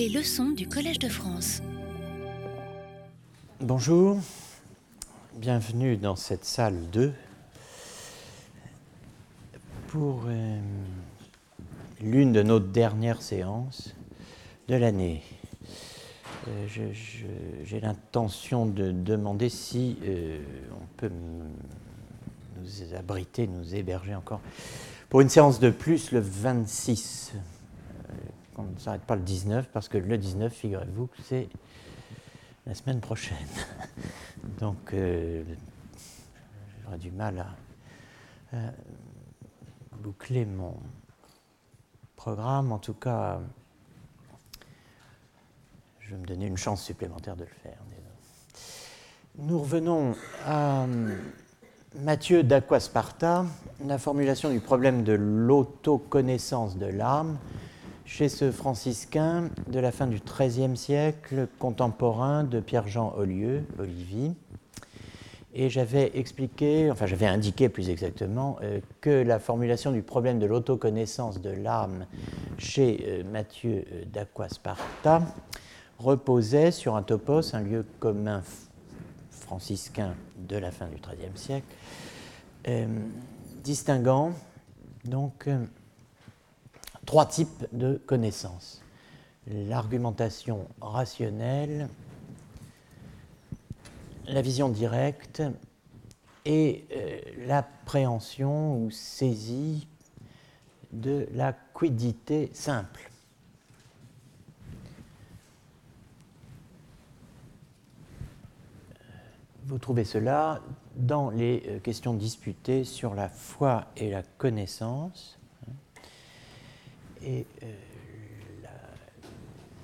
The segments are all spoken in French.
Les leçons du Collège de France. Bonjour, bienvenue dans cette salle 2 pour euh, l'une de nos dernières séances de l'année. Euh, J'ai l'intention de demander si euh, on peut nous abriter, nous héberger encore pour une séance de plus le 26. Qu'on ne s'arrête pas le 19 parce que le 19, figurez-vous c'est la semaine prochaine. Donc, euh, j'aurai du mal à, boucler mon programme. En tout cas, je vais me donner une chance supplémentaire de le faire. Nous revenons à euh, Mathieu d'Aquasparta, la formulation du problème de l'autoconnaissance de l'âme chez ce franciscain de la fin du XIIIe siècle, contemporain de Pierre-Jean Olieu, Olivier. Et j'avais expliqué, enfin j'avais indiqué plus exactement, euh, que la formulation du problème de l'autoconnaissance de l'âme chez euh, Mathieu euh, d'Aquasparta reposait sur un topos, un lieu commun franciscain de la fin du XIIIe siècle, euh, distinguant donc trois types de connaissances. L'argumentation rationnelle, la vision directe et euh, l'appréhension ou saisie de la quiddité simple. Vous trouvez cela dans les euh, questions disputées sur la foi et la connaissance. Et euh,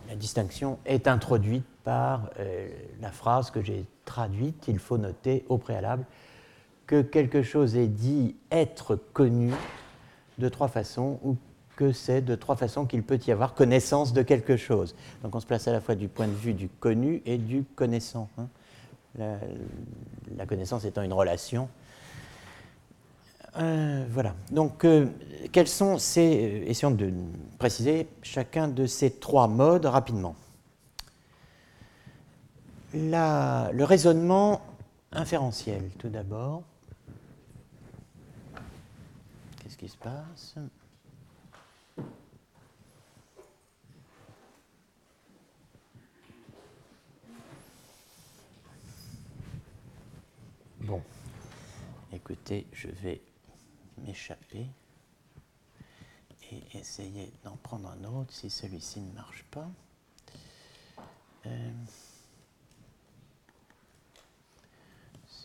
la, distinction est introduite par euh, la phrase que j'ai traduite. Il faut noter au préalable que quelque chose est dit être connu de trois façons ou que c'est de trois façons qu'il peut y avoir connaissance de quelque chose. Donc on se place à la fois du point de vue du connu et du connaissant. hein. La connaissance étant une relation. Euh, voilà. Donc, euh, quels sont ces. euh, essayons de préciser chacun de ces trois modes rapidement. La- le raisonnement inférentiel, tout d'abord. Qu'est-ce qui se passe? Bon, écoutez, je vais m'échapper et essayer d'en prendre un autre si celui-ci ne marche pas. Euh,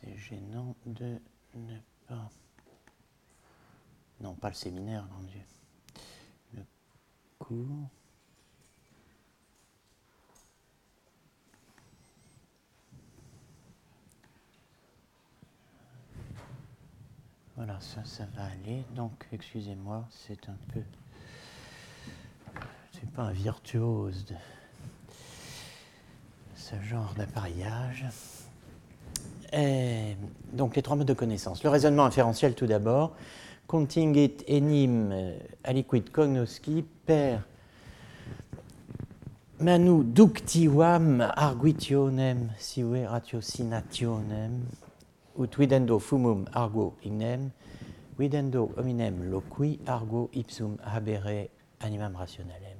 C'est gênant de ne pas... Non, pas le séminaire, mon Dieu. Le cours. Voilà, ça, ça va aller. Donc, excusez-moi, c'est un peu. Suis pas un virtuose de ce genre d'appareillage. Donc, les trois modes de connaissance. Le raisonnement inférentiel, tout d'abord. Contingit enim euh, aliquid cognosci per manu ductivam arguitionem sive ratiocinationem ut videndo fumum argo ignem, videndo hominem loqui argo ipsum habere animam rationalem.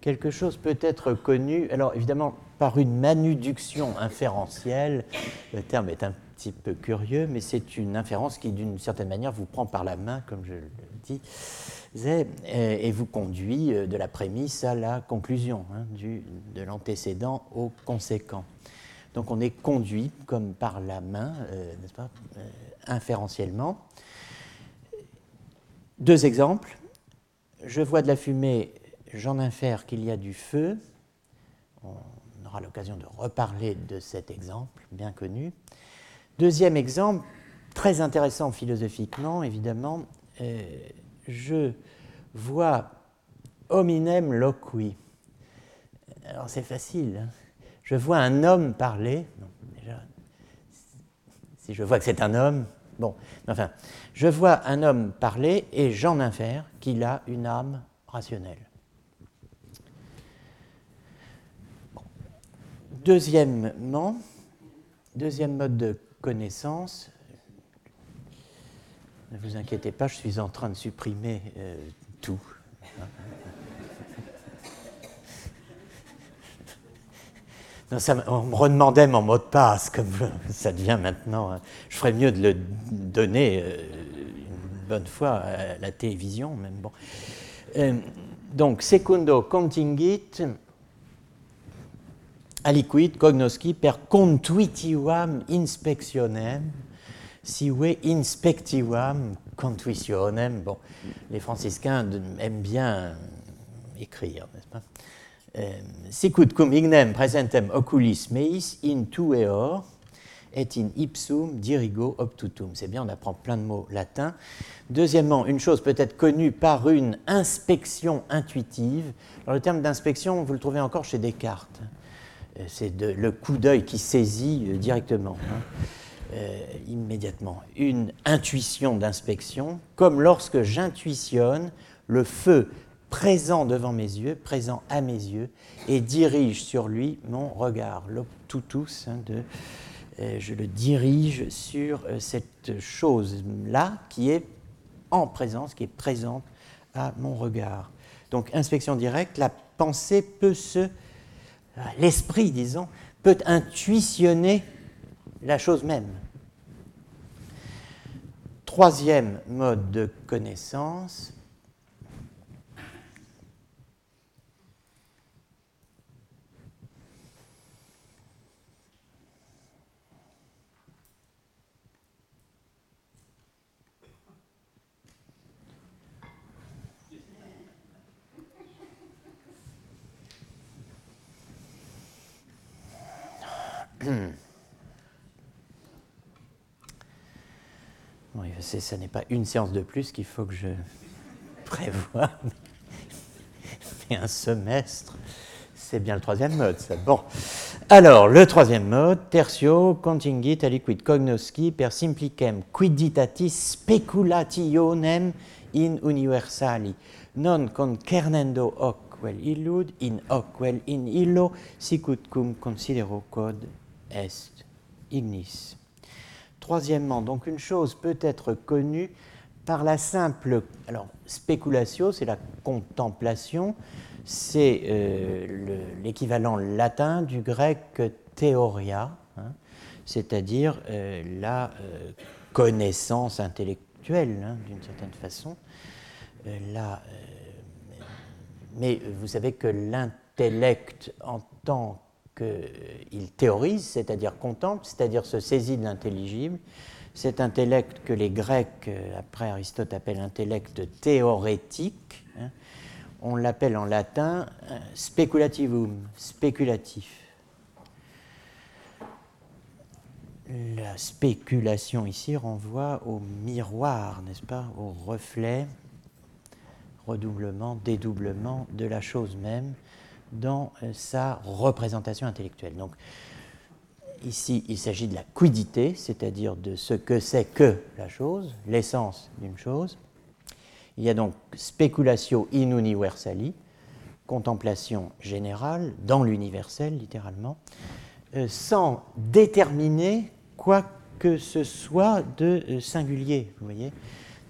Quelque chose peut être connu, alors évidemment par une manuduction inférentielle, le terme est un petit peu curieux, mais c'est une inférence qui d'une certaine manière vous prend par la main, comme je le dis, et, vous conduit euh, de la prémisse à la conclusion, hein, de l'antécédent au conséquent. Donc on est conduit comme par la main, euh, n'est-ce pas, euh, inférentiellement. Deux exemples. Je vois de la fumée, j'en infère qu'il y a du feu. On aura l'occasion de reparler de cet exemple bien connu. Deuxième exemple, très intéressant philosophiquement, évidemment, euh, je vois hominem loqui. Alors c'est facile. hein. Je vois un homme parler. Déjà, si je vois que c'est un homme, bon, enfin, je vois un homme parler et j'en infère qu'il a une âme rationnelle. deuxièmement, deuxième mode de connaissance, ne vous inquiétez pas, je suis en train de supprimer euh, tout. On me redemandait mon mot de passe, comme ça devient maintenant. Hein. Je ferais mieux de le donner euh, une bonne fois à la télévision, même bon. Euh, donc, secundo contingit aliquid cognosci per contuitivam inspectionem sive inspectivam contuitionem. Bon, les franciscains aiment bien écrire, n'est-ce pas? Sicut cum ignem presentem oculis meis in tueor et in ipsum dirigo obtutum. C'est bien, on apprend plein de mots latins. Deuxièmement, une chose peut être connue par une inspection intuitive. Alors, le terme d'inspection, vous le trouvez encore chez Descartes. Euh, c'est le coup d'œil qui saisit euh, directement, hein, immédiatement. Une intuition d'inspection, comme lorsque j'intuitionne le feu présent devant mes yeux, présent à mes yeux, et dirige sur lui mon regard. L'optutus, de, euh, je le dirige sur euh, cette chose-là qui est en présence, qui est présente à mon regard. Donc, inspection directe, la pensée peut se. Euh, l'esprit, disons, peut intuitionner la chose même. Troisième mode de connaissance, Oui, ce n'est pas une séance de plus qu'il faut que je prévoie, mais un semestre, c'est bien le troisième mode, ça. Bon. Alors, le troisième mode, tertio contingit aliquid cognosci per simplicem quiditatis speculationem in universali, non concernendo hoc quel illud, in hoc quel in illo, sicut cum considero code est ignis. Troisièmement, donc une chose peut être connue par la simple. Alors, spéculatio, c'est la contemplation, c'est euh, l'équivalent latin du grec théoria, hein, c'est-à-dire euh, la euh, connaissance intellectuelle, hein, d'une certaine façon. Mais vous savez que l'intellect en tant qu'il théorise, c'est-à-dire contemple, c'est-à-dire se saisit de l'intelligible. Cet intellect que les Grecs, euh, après Aristote, appellent intellect théorétique, hein, on l'appelle en latin euh, speculativum, spéculatif. La spéculation ici renvoie au miroir, n'est-ce pas, au reflet, redoublement, dédoublement de la chose même dans euh, sa représentation intellectuelle. Donc, ici, il s'agit de la quidité, c'est-à-dire de ce que c'est que la chose, l'essence d'une chose. Il y a donc speculatio in universali, contemplation générale dans l'universel, littéralement, euh, sans déterminer quoi que ce soit de euh, singulier, vous voyez.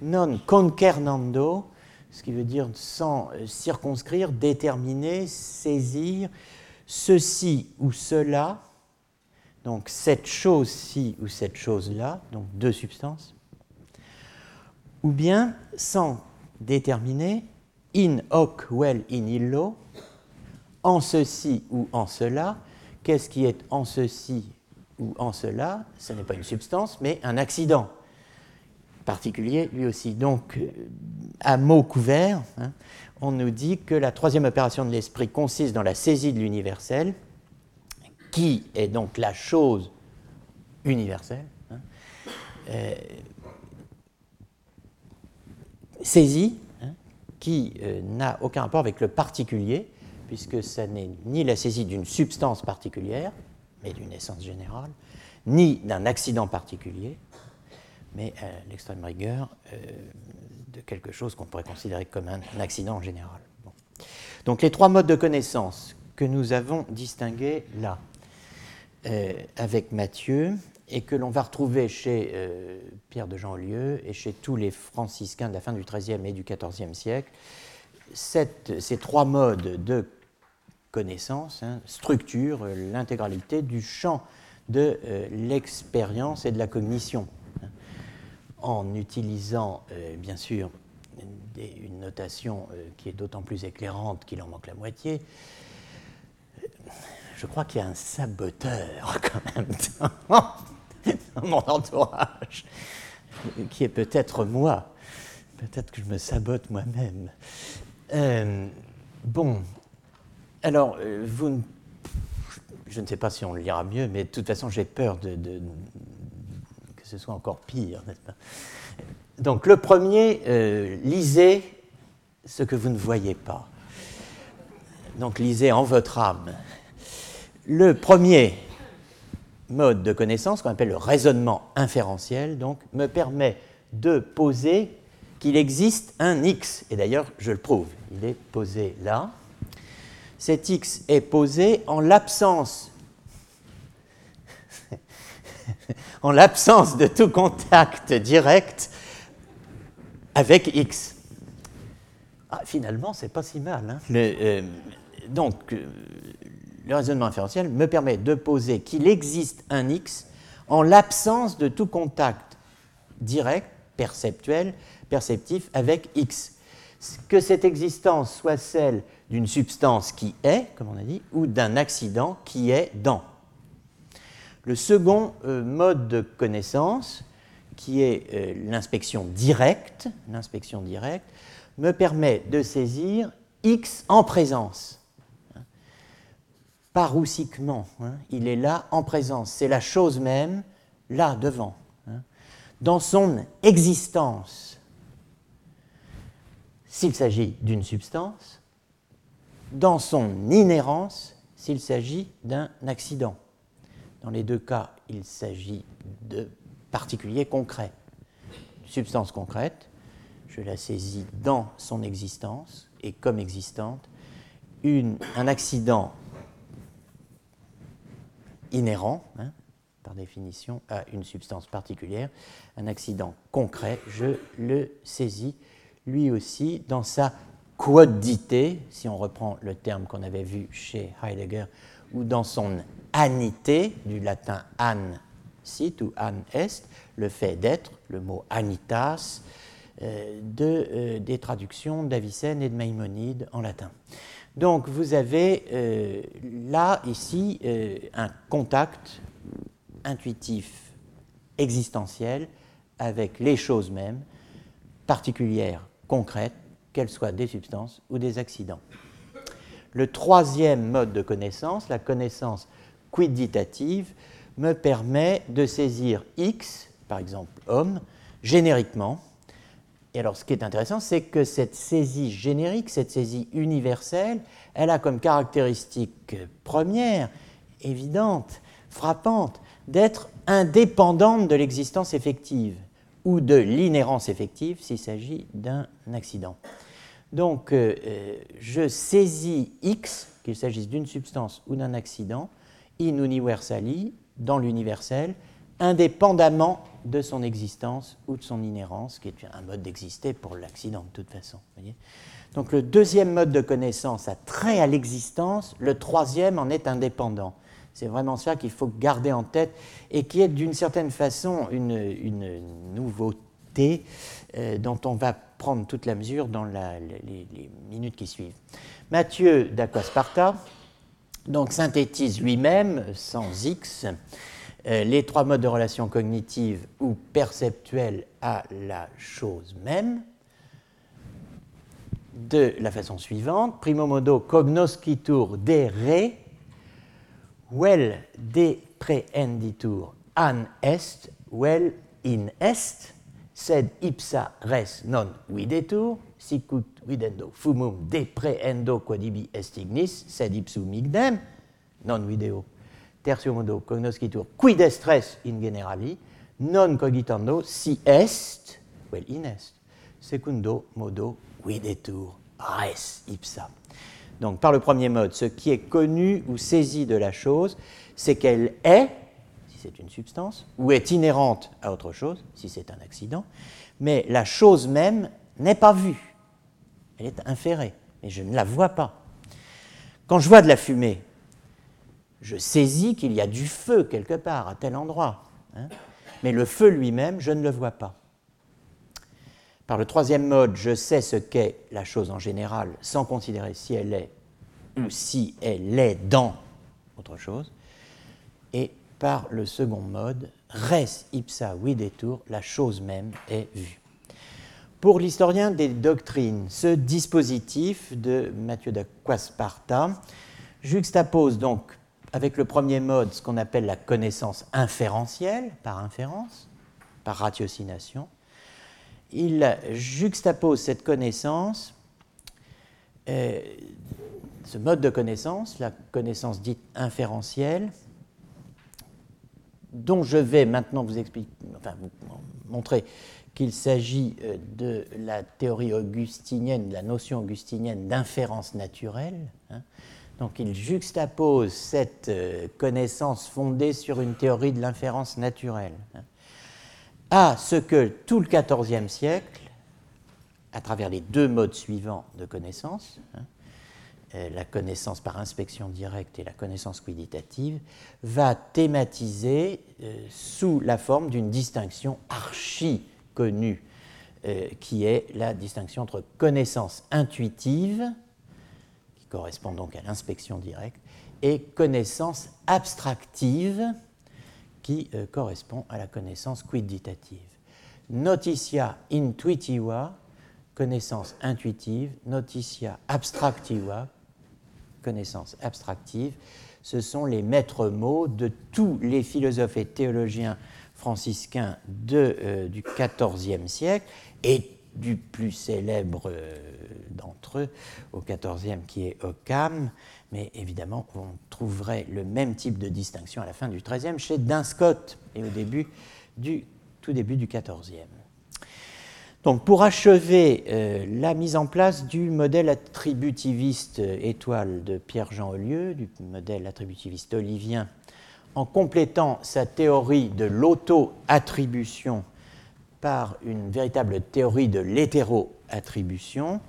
Non concernando ce qui veut dire sans euh, circonscrire, déterminer, saisir ceci ou cela, donc cette chose-ci ou cette chose-là, donc deux substances, ou bien sans déterminer in hoc vel in illo, en ceci ou en cela, qu'est-ce qui est en ceci ou en cela? Ce n'est pas une substance, mais un accident particulier lui aussi. Donc, euh, à mots couverts, hein, on nous dit que la troisième opération de l'esprit consiste dans la saisie de l'universel, qui est donc la chose universelle, hein, euh, saisie, hein, qui euh, n'a aucun rapport avec le particulier, puisque ce n'est ni la saisie d'une substance particulière, mais d'une essence générale, ni d'un accident particulier, mais à l'extrême rigueur de quelque chose qu'on pourrait considérer comme un, accident en général. Donc les trois modes de connaissance que nous avons distingués là. euh, avec Matthieu et que l'on va retrouver chez euh, Pierre de Jean Lieu et chez tous les franciscains de la fin du XIIIe et du XIVe siècle, ces trois modes de connaissance hein, structurent l'intégralité du champ de euh, l'expérience et de la cognition, en utilisant bien sûr une notation qui est d'autant plus éclairante qu'il en manque la moitié, je crois qu'il y a un saboteur quand même dans, mon entourage, qui est peut-être moi. Peut-être que je me sabote moi-même. Euh, bon, alors, euh, vous, je ne sais pas si on le lira mieux, mais de toute façon, j'ai peur de, ce soit encore pire, Donc, le premier, euh, lisez ce que vous ne voyez pas. Donc, lisez en votre âme. Le premier mode de connaissance, qu'on appelle le raisonnement inférentiel, donc, me permet de poser qu'il existe un x. Et d'ailleurs, je le prouve. Il est posé là. Cet x est posé en l'absence en l'absence de tout contact direct avec x. Ah, finalement, c'est pas si mal. Hein. Euh, donc, euh, le raisonnement inférentiel me permet de poser qu'il existe un x en l'absence de tout contact direct, perceptuel, perceptif avec x. Que cette existence soit celle d'une substance qui est, comme on a dit, ou d'un accident qui est dans. Le second euh, mode de connaissance, qui est euh, l'inspection directe, l'inspection directe, me permet de saisir x en présence parousiquement. Hein. il est là en présence. C'est la chose même, là devant. Hein. dans son existence, s'il s'agit d'une substance, dans son inhérence, s'il s'agit d'un accident. Dans les deux cas, il s'agit de particuliers concrets. Une substance concrète, je la saisis dans son existence et comme existante. Un accident inhérent, hein, par définition, à une substance particulière, un accident concret, je le saisis lui aussi dans sa quodité, si on reprend le terme qu'on avait vu chez Heidegger, ou dans son anité, du latin an sit ou an est, le fait d'être, le mot anitas, euh, euh, des traductions d'Avicenne et de Maïmonide en latin. Donc vous avez euh, là, ici, un contact intuitif, existentiel, avec les choses mêmes, particulières, concrètes, qu'elles soient des substances ou des accidents. Le troisième mode de connaissance, la connaissance quiditative, me permet de saisir X, par exemple homme, génériquement, et alors, ce qui est intéressant, c'est que cette saisie générique, cette saisie universelle, elle a comme caractéristique première, évidente, frappante, d'être indépendante de l'existence effective ou de l'inhérence effective s'il s'agit d'un accident. Donc, euh, euh, je saisis X, qu'il s'agisse d'une substance ou d'un accident, in universali, dans l'universel, indépendamment de son existence ou de son inhérence, qui est un mode d'exister pour l'accident de toute façon. Donc le deuxième mode de connaissance a trait à l'existence, le troisième en est indépendant. C'est vraiment ça qu'il faut garder en tête et qui est d'une certaine façon une, nouveauté euh, dont on va prendre toute la mesure dans les, minutes qui suivent. Matthieu d'Aquasparta donc synthétise lui-même, sans X, euh, les trois modes de relation cognitive ou perceptuelle à la chose même de la façon suivante. Primo modo cognoscitur de re, vel de prehenditur an est, vel in est, sed ipsa res non videtur, sicut videndo fumum de prehendo quodibi est ignis, sed ipsum ignem, non video tertio modo cognoscitur quid est res in generali, non cogitando si est, vel in est, secundo modo videtur res ipsa. Donc par le premier mode, ce qui est connu ou saisi de la chose, c'est qu'elle est, c'est une substance, ou est inhérente à autre chose, si c'est un accident, mais la chose même n'est pas vue. Elle est inférée, mais je ne la vois pas. Quand je vois de la fumée, je saisis qu'il y a du feu quelque part, à tel endroit. Hein. mais le feu lui-même, je ne le vois pas. Par le troisième mode, je sais ce qu'est la chose en général, sans considérer si elle est ou si elle est dans autre chose. Et par le second mode, res ipsa videtur, la chose même est vue. Pour l'historien des doctrines, ce dispositif de Mathieu d'Aquasparta juxtapose donc avec le premier mode ce qu'on appelle la connaissance inférentielle, par inférence, par ratiocination. Il juxtapose cette connaissance, euh, ce mode de connaissance, la connaissance dite inférentielle, dont je vais maintenant vous expliquer, enfin vous montrer qu'il s'agit euh, de la théorie augustinienne, de la notion augustinienne d'inférence naturelle. Hein. Donc il juxtapose cette euh, connaissance fondée sur une théorie de l'inférence naturelle hein, à ce que tout le XIVe siècle, à travers les deux modes suivants de connaissance, hein, la connaissance par inspection directe et la connaissance quiditative, va thématiser sous la forme d'une distinction archi connue, euh, qui est la distinction entre connaissance intuitive, qui correspond donc à l'inspection directe, et connaissance abstractive, qui euh, correspond à la connaissance quiditative. Notitia intuitiva, connaissance intuitive, notitia abstractiva, connaissance abstractive, ce sont les maîtres mots de tous les philosophes et théologiens franciscains euh, du XIVe siècle et du plus célèbre euh, d'entre eux au XIVe qui est Occam, mais évidemment on trouverait le même type de distinction à la fin du XIIIe chez Dunscott et au début du, tout début du XIVe. Donc pour achever euh, la mise en place du modèle attributiviste étoile de Pierre-Jean Ollieu, du modèle attributiviste olivien en complétant sa théorie de l'auto-attribution par une véritable théorie de l'hétéro-attribution,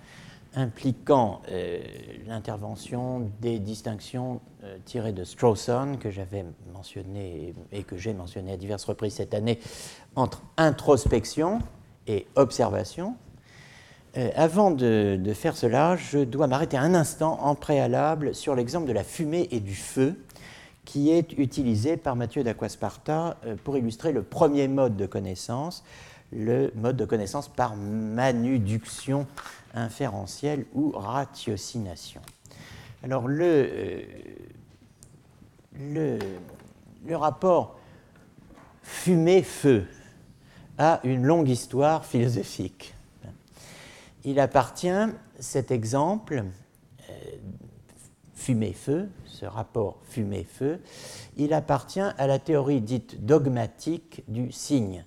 impliquant euh, l'intervention des distinctions euh, tirées de Strawson, que j'avais mentionné et que j'ai mentionné à diverses reprises cette année, entre introspection et observation. Euh, avant de, faire cela, je dois m'arrêter un instant en préalable sur l'exemple de la fumée et du feu, qui est utilisé par Mathieu d'Aquasparta euh, pour illustrer le premier mode de connaissance, le mode de connaissance par manuduction inférentielle ou ratiocination. Alors le, euh, le, le rapport fumée-feu a une longue histoire philosophique. Il appartient, cet exemple, euh, fumée-feu, ce rapport fumée-feu, il appartient à la théorie dite dogmatique du signe.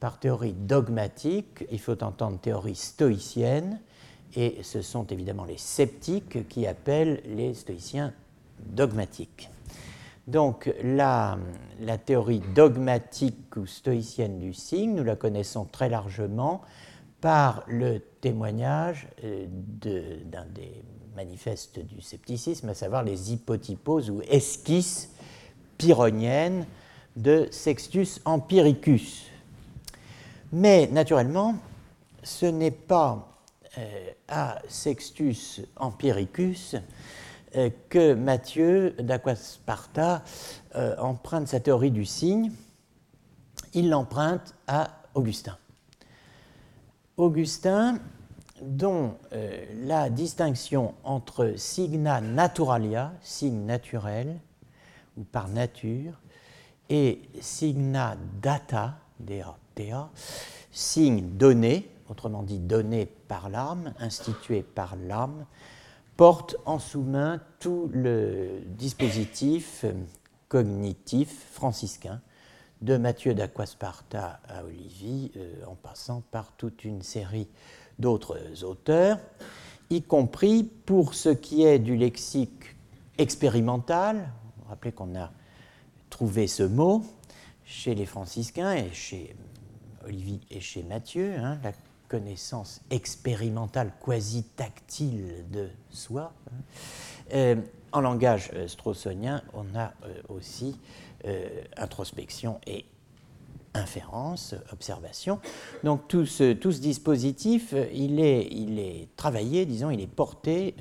Par théorie dogmatique, il faut entendre théorie stoïcienne, et ce sont évidemment les sceptiques qui appellent les stoïciens dogmatiques. Donc la, théorie dogmatique ou stoïcienne du signe, nous la connaissons très largement par le témoignage euh, d'un des manifeste du scepticisme, à savoir les hypotyposes ou esquisses pyrrhoniennes de Sextus Empiricus. Mais naturellement, ce n'est pas euh, à Sextus Empiricus que Matthieu d'Aquasparta euh, emprunte sa théorie du signe, il l'emprunte à Augustin. Augustin dont euh, la distinction entre signa naturalia, signe naturel ou par nature, et signa data, signe donné, autrement dit donné par l'âme, institué par l'âme, porte en sous-main tout le dispositif cognitif franciscain de Mathieu d'Aquasparta à Olivier, euh, en passant par toute une série d'autres auteurs. y compris pour ce qui est du lexique expérimental. Rappelez qu'on a trouvé ce mot chez les franciscains et chez Olivier et chez Matthieu, hein, la connaissance expérimentale, quasi tactile de soi. Euh, en langage euh, straussonien, on a euh, aussi introspection et inférence, observation. Donc tout ce, tout dispositif, il est, il est, travaillé, disons, il est porté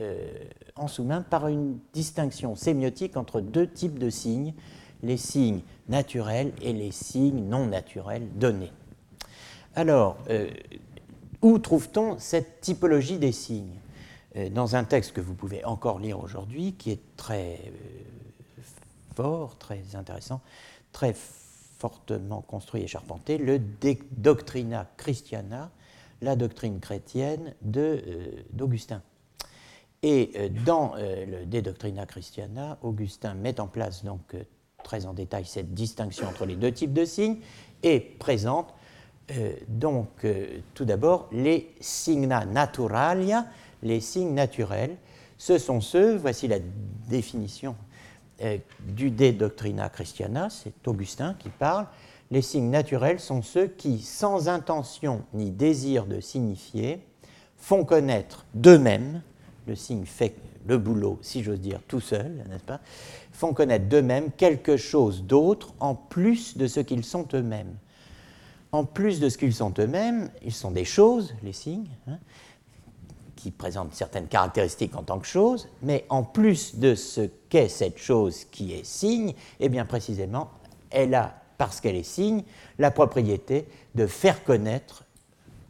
en sous-main par une distinction sémiotique entre deux types de signes, les signes naturels et les signes non naturels donnés. Alors, où trouve-t-on cette typologie des signes euh, Dans un texte que vous pouvez encore lire aujourd'hui, qui est très euh, fort, très intéressant, très fortement construit et charpenté, le De Doctrina Christiana, la doctrine chrétienne euh, d'Augustin. Et dans le De Doctrina Christiana, Augustin met en place donc très en détail cette distinction entre les deux types de signes et présente donc, euh, tout d'abord, les signa naturalia, les signes naturels, ce sont ceux, voici la définition euh, du De Doctrina Christiana, c'est Augustin qui parle, les signes naturels sont ceux qui, sans intention ni désir de signifier, font connaître d'eux-mêmes, le signe fait le boulot, si j'ose dire, tout seul, n'est-ce pas, font connaître d'eux-mêmes quelque chose d'autre en plus de ce qu'ils sont eux-mêmes en plus de ce qu'ils sont eux-mêmes, ils sont des choses, les signes, hein, qui présentent certaines caractéristiques en tant que choses, mais en plus de ce qu'est cette chose qui est signe, eh bien précisément, elle a, parce qu'elle est signe, la propriété de faire connaître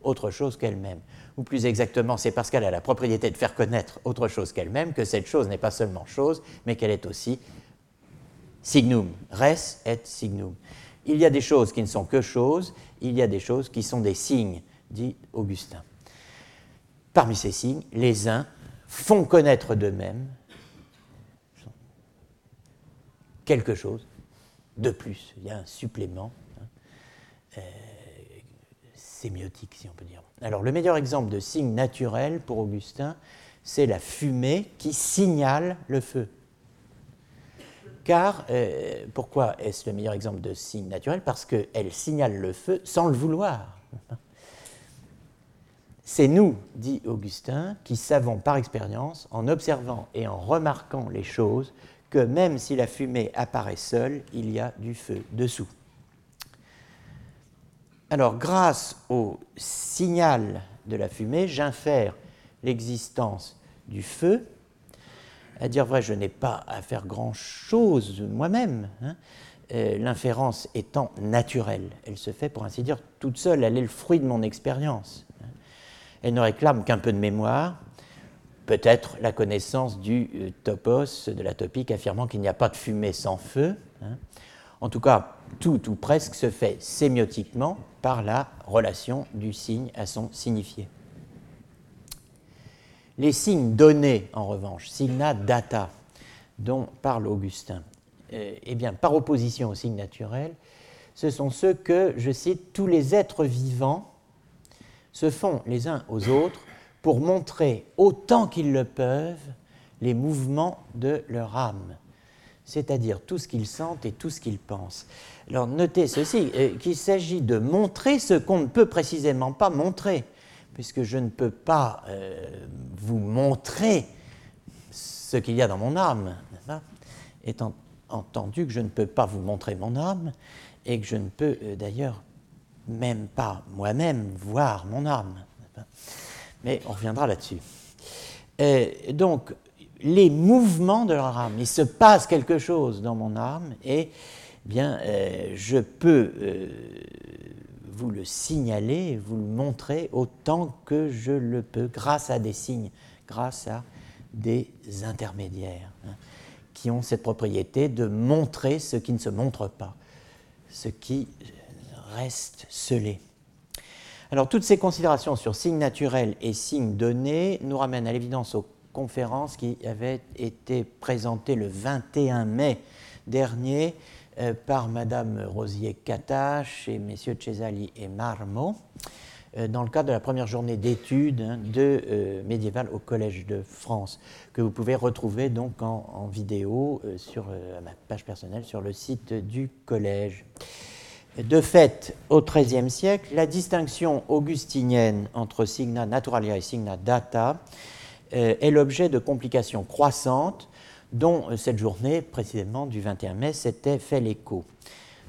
autre chose qu'elle-même. Ou plus exactement, c'est parce qu'elle a la propriété de faire connaître autre chose qu'elle-même que cette chose n'est pas seulement chose, mais qu'elle est aussi signum. Res et signum. Il y a des choses qui ne sont que choses, il y a des choses qui sont des signes, dit Augustin. Parmi ces signes, les uns font connaître d'eux-mêmes quelque chose de plus. Il y a un supplément hein, euh, sémiotique, si on peut dire. Alors, le meilleur exemple de signe naturel pour Augustin, c'est la fumée qui signale le feu. Car, euh, pourquoi est-ce le meilleur exemple de signe naturel? Parce qu'elle signale le feu sans le vouloir. C'est nous, dit Augustin, qui savons par expérience, en observant et en remarquant les choses, que même si la fumée apparaît seule, il y a du feu dessous. Alors, grâce au signal de la fumée, j'infère l'existence du feu à dire vrai, je n'ai pas à faire grand-chose moi-même, hein. euh, l'inférence étant naturelle. Elle se fait, pour ainsi dire, toute seule, elle est le fruit de mon expérience. Hein. Elle ne réclame qu'un peu de mémoire, peut-être la connaissance du euh, topos, de la topique, affirmant qu'il n'y a pas de fumée sans feu. Hein. En tout cas, tout ou presque se fait sémiotiquement par la relation du signe à son signifié. Les signes donnés, en revanche, signa data, dont parle Augustin, euh, eh bien, par opposition aux signes naturels, ce sont ceux que, je cite, tous les êtres vivants se font les uns aux autres pour montrer autant qu'ils le peuvent les mouvements de leur âme, c'est-à-dire tout ce qu'ils sentent et tout ce qu'ils pensent. Alors notez ceci, euh, qu'il s'agit de montrer ce qu'on ne peut précisément pas montrer puisque je ne peux pas euh, vous montrer ce qu'il y a dans mon âme, étant entendu que je ne peux pas vous montrer mon âme, et que je ne peux euh, d'ailleurs même pas moi-même voir mon âme. Mais on reviendra là-dessus. donc, les mouvements de leur âme, il se passe quelque chose dans mon âme, et bien, euh, je peux vous le signaler, vous le montrer autant que je le peux, grâce à des signes, grâce à des intermédiaires hein, qui ont cette propriété de montrer ce qui ne se montre pas, ce qui reste scellé. Alors toutes ces considérations sur signes naturels et signes donnés nous ramènent à l'évidence aux conférences qui avaient été présentées le 21 mai dernier euh, par Madame Rosier-Catache et Messieurs Cesali et Marmo euh, dans le cadre de la première journée d'études hein, de euh, médiéval au Collège de France, que vous pouvez retrouver donc en, vidéo euh, sur ma page personnelle sur le site du Collège. De fait, au XIIIe siècle, la distinction augustinienne entre signa naturalia et signa data est l'objet de complications croissantes dont cette journée précisément du 21 mai s'était fait l'écho.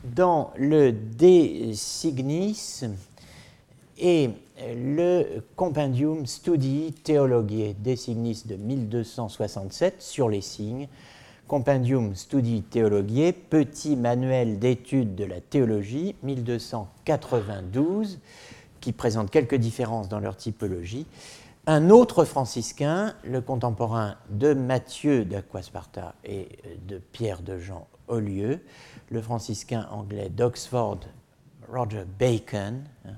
Dans le De Signis, et le Compendium Studii Theologiae Designis de 1267 sur les signes, Compendium Studii Theologiae, petit manuel d'études de la théologie, 1292, qui présente quelques différences dans leur typologie. Un autre franciscain, le contemporain de Matthieu d'Aquasparta et de Pierre de Jean Olieu, le franciscain anglais d'Oxford, Roger Bacon, hein,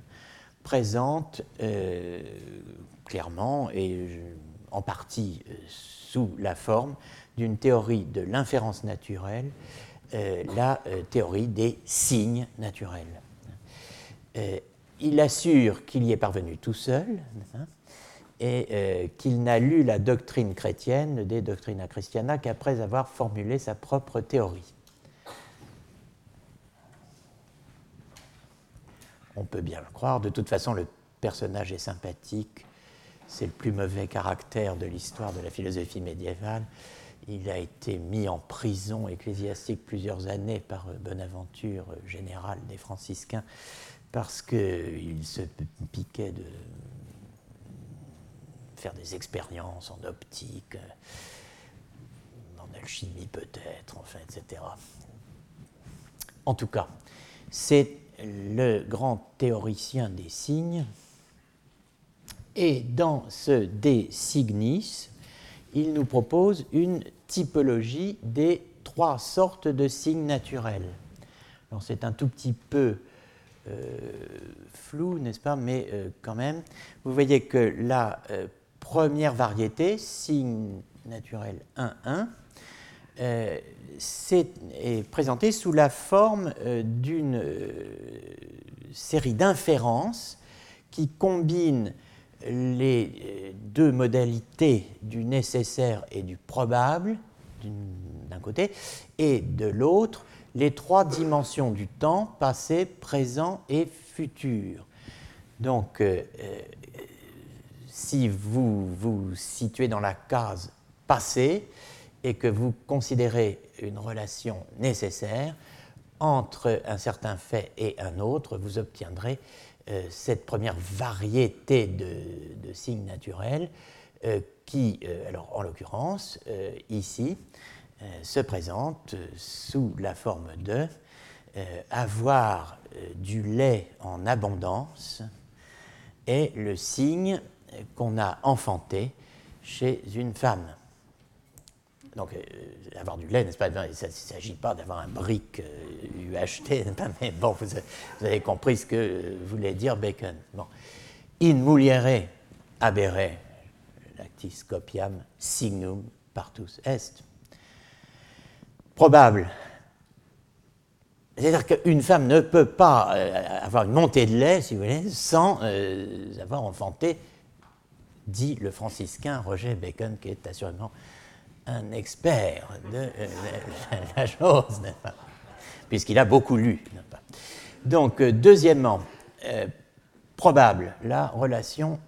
présente euh, clairement et en partie euh, sous la forme d'une théorie de l'inférence naturelle, euh, la théorie des signes naturels. il assure qu'il y est parvenu tout seul hein, et qu'il n'a lu la doctrine chrétienne, des Doctrina Christiana, qu'après avoir formulé sa propre théorie. on peut bien le croire. De toute façon, le personnage est sympathique. C'est le plus mauvais caractère de l'histoire de la philosophie médiévale. Il a été mis en prison ecclésiastique plusieurs années par Bonaventure, général des franciscains, parce qu'il se piquait de faire des expériences en optique, en alchimie peut-être, enfin, etc. En tout cas, c'est le grand théoricien des signes. Et dans ce De Signis, il nous propose une typologie des trois sortes de signes naturels. Alors c'est un tout petit peu euh, flou, n'est-ce pas Mais euh, quand même, vous voyez que la euh, première variété, signe naturel 1-1, est présenté sous la forme euh, d'une euh, série d'inférences qui combinent les euh, deux modalités du nécessaire et du probable d'un côté, et de l'autre, les trois dimensions du temps, passé, présent et futur. Donc, si vous vous situez dans la case passé, et que vous considérez une relation nécessaire entre un certain fait et un autre, vous obtiendrez euh, cette première variété de, signes naturels euh, qui, euh, alors en l'occurrence, ici, se présente sous la forme de avoir du lait en abondance est le signe qu'on a enfanté chez une femme. Donc, euh, avoir du lait, n'est-ce pas Il ne s'agit pas d'avoir un brick UHT, euh, mais bon, vous, avez compris ce que voulait dire Bacon. Bon. In muliere abere lactis copiam signum partus est. Probable. C'est-à-dire qu'une femme ne peut pas euh, avoir une montée de lait, si vous voulez, sans avoir enfanté, dit le franciscain Roger Bacon, qui est assurément un expert de la chose, puisqu'il a beaucoup lu. Donc, euh, deuxièmement, euh, probable, la relation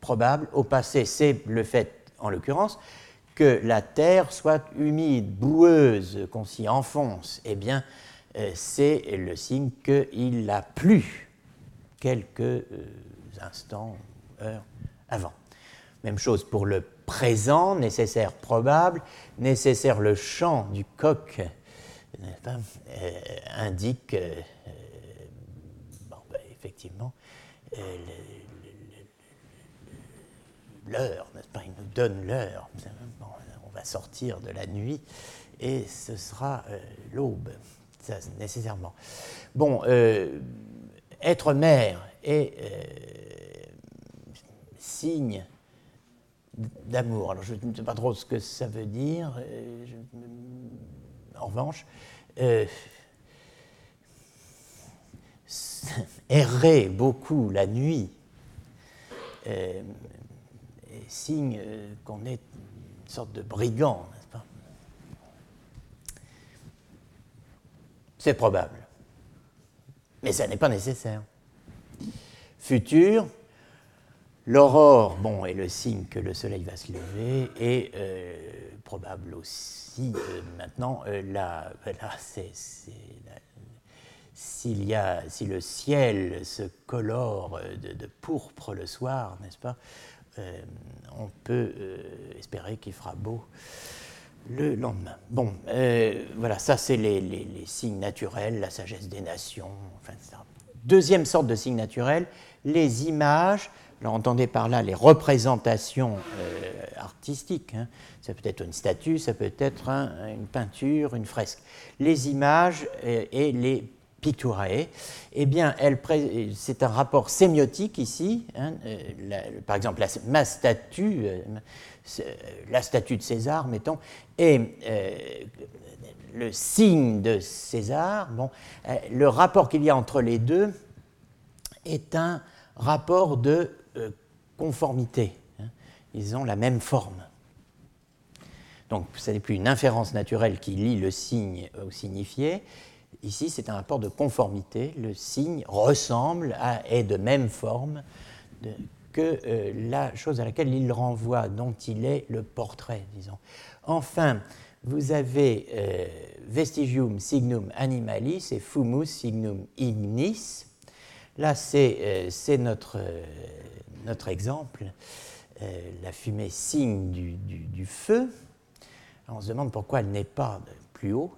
probable au passé, c'est le fait, en l'occurrence, que la terre soit humide, boueuse, qu'on s'y enfonce. Eh bien, euh, c'est le signe qu'il a plu quelques instants, heures avant. Même chose pour le présent, nécessaire probable, nécessaire le chant du coq, euh, indique euh, effectivement euh, l'heure, n'est-ce pas Il nous donne l'heure. on va sortir de la nuit et ce sera l'aube, nécessairement. Bon, être mère est signe d'amour. Alors je ne sais pas trop ce que ça veut dire. Euh, en revanche, euh, errer beaucoup la nuit signe qu'on est une sorte de brigand, n'est-ce pas? C'est probable. Mais ça n'est pas nécessaire. Futur, l'aurore, bon, est le signe que le soleil va se lever, et euh, probable aussi, euh, maintenant, euh, là, si le ciel se colore de, pourpre le soir, n'est-ce pas, on peut espérer qu'il fera beau le lendemain. Bon, voilà, ça c'est les, signes naturels, la sagesse des nations. Deuxième sorte de signe naturel, les images. Entendez par là les représentations euh, artistiques. Hein. Ça peut être une statue, ça peut être une peinture, une fresque. Les images euh, et les picturae, eh bien, c'est un rapport sémiotique ici. Hein, euh, par exemple, ma statue, la statue de César, mettons, et le signe de César. Bon, le rapport qu'il y a entre les deux est un rapport de conformité. Hein. Ils ont la même forme. Donc ce n'est plus une inférence naturelle qui lie le signe au signifié. Ici, c'est un rapport de conformité. Le signe ressemble à, est de même forme que euh, la chose à laquelle il renvoie, dont il est le portrait, disons. Enfin, vous avez euh, vestigium signum animalis et fumus signum ignis. Là, c'est euh, notre, euh, notre, exemple, euh, la fumée signe du, feu. on se demande pourquoi elle n'est pas plus haut,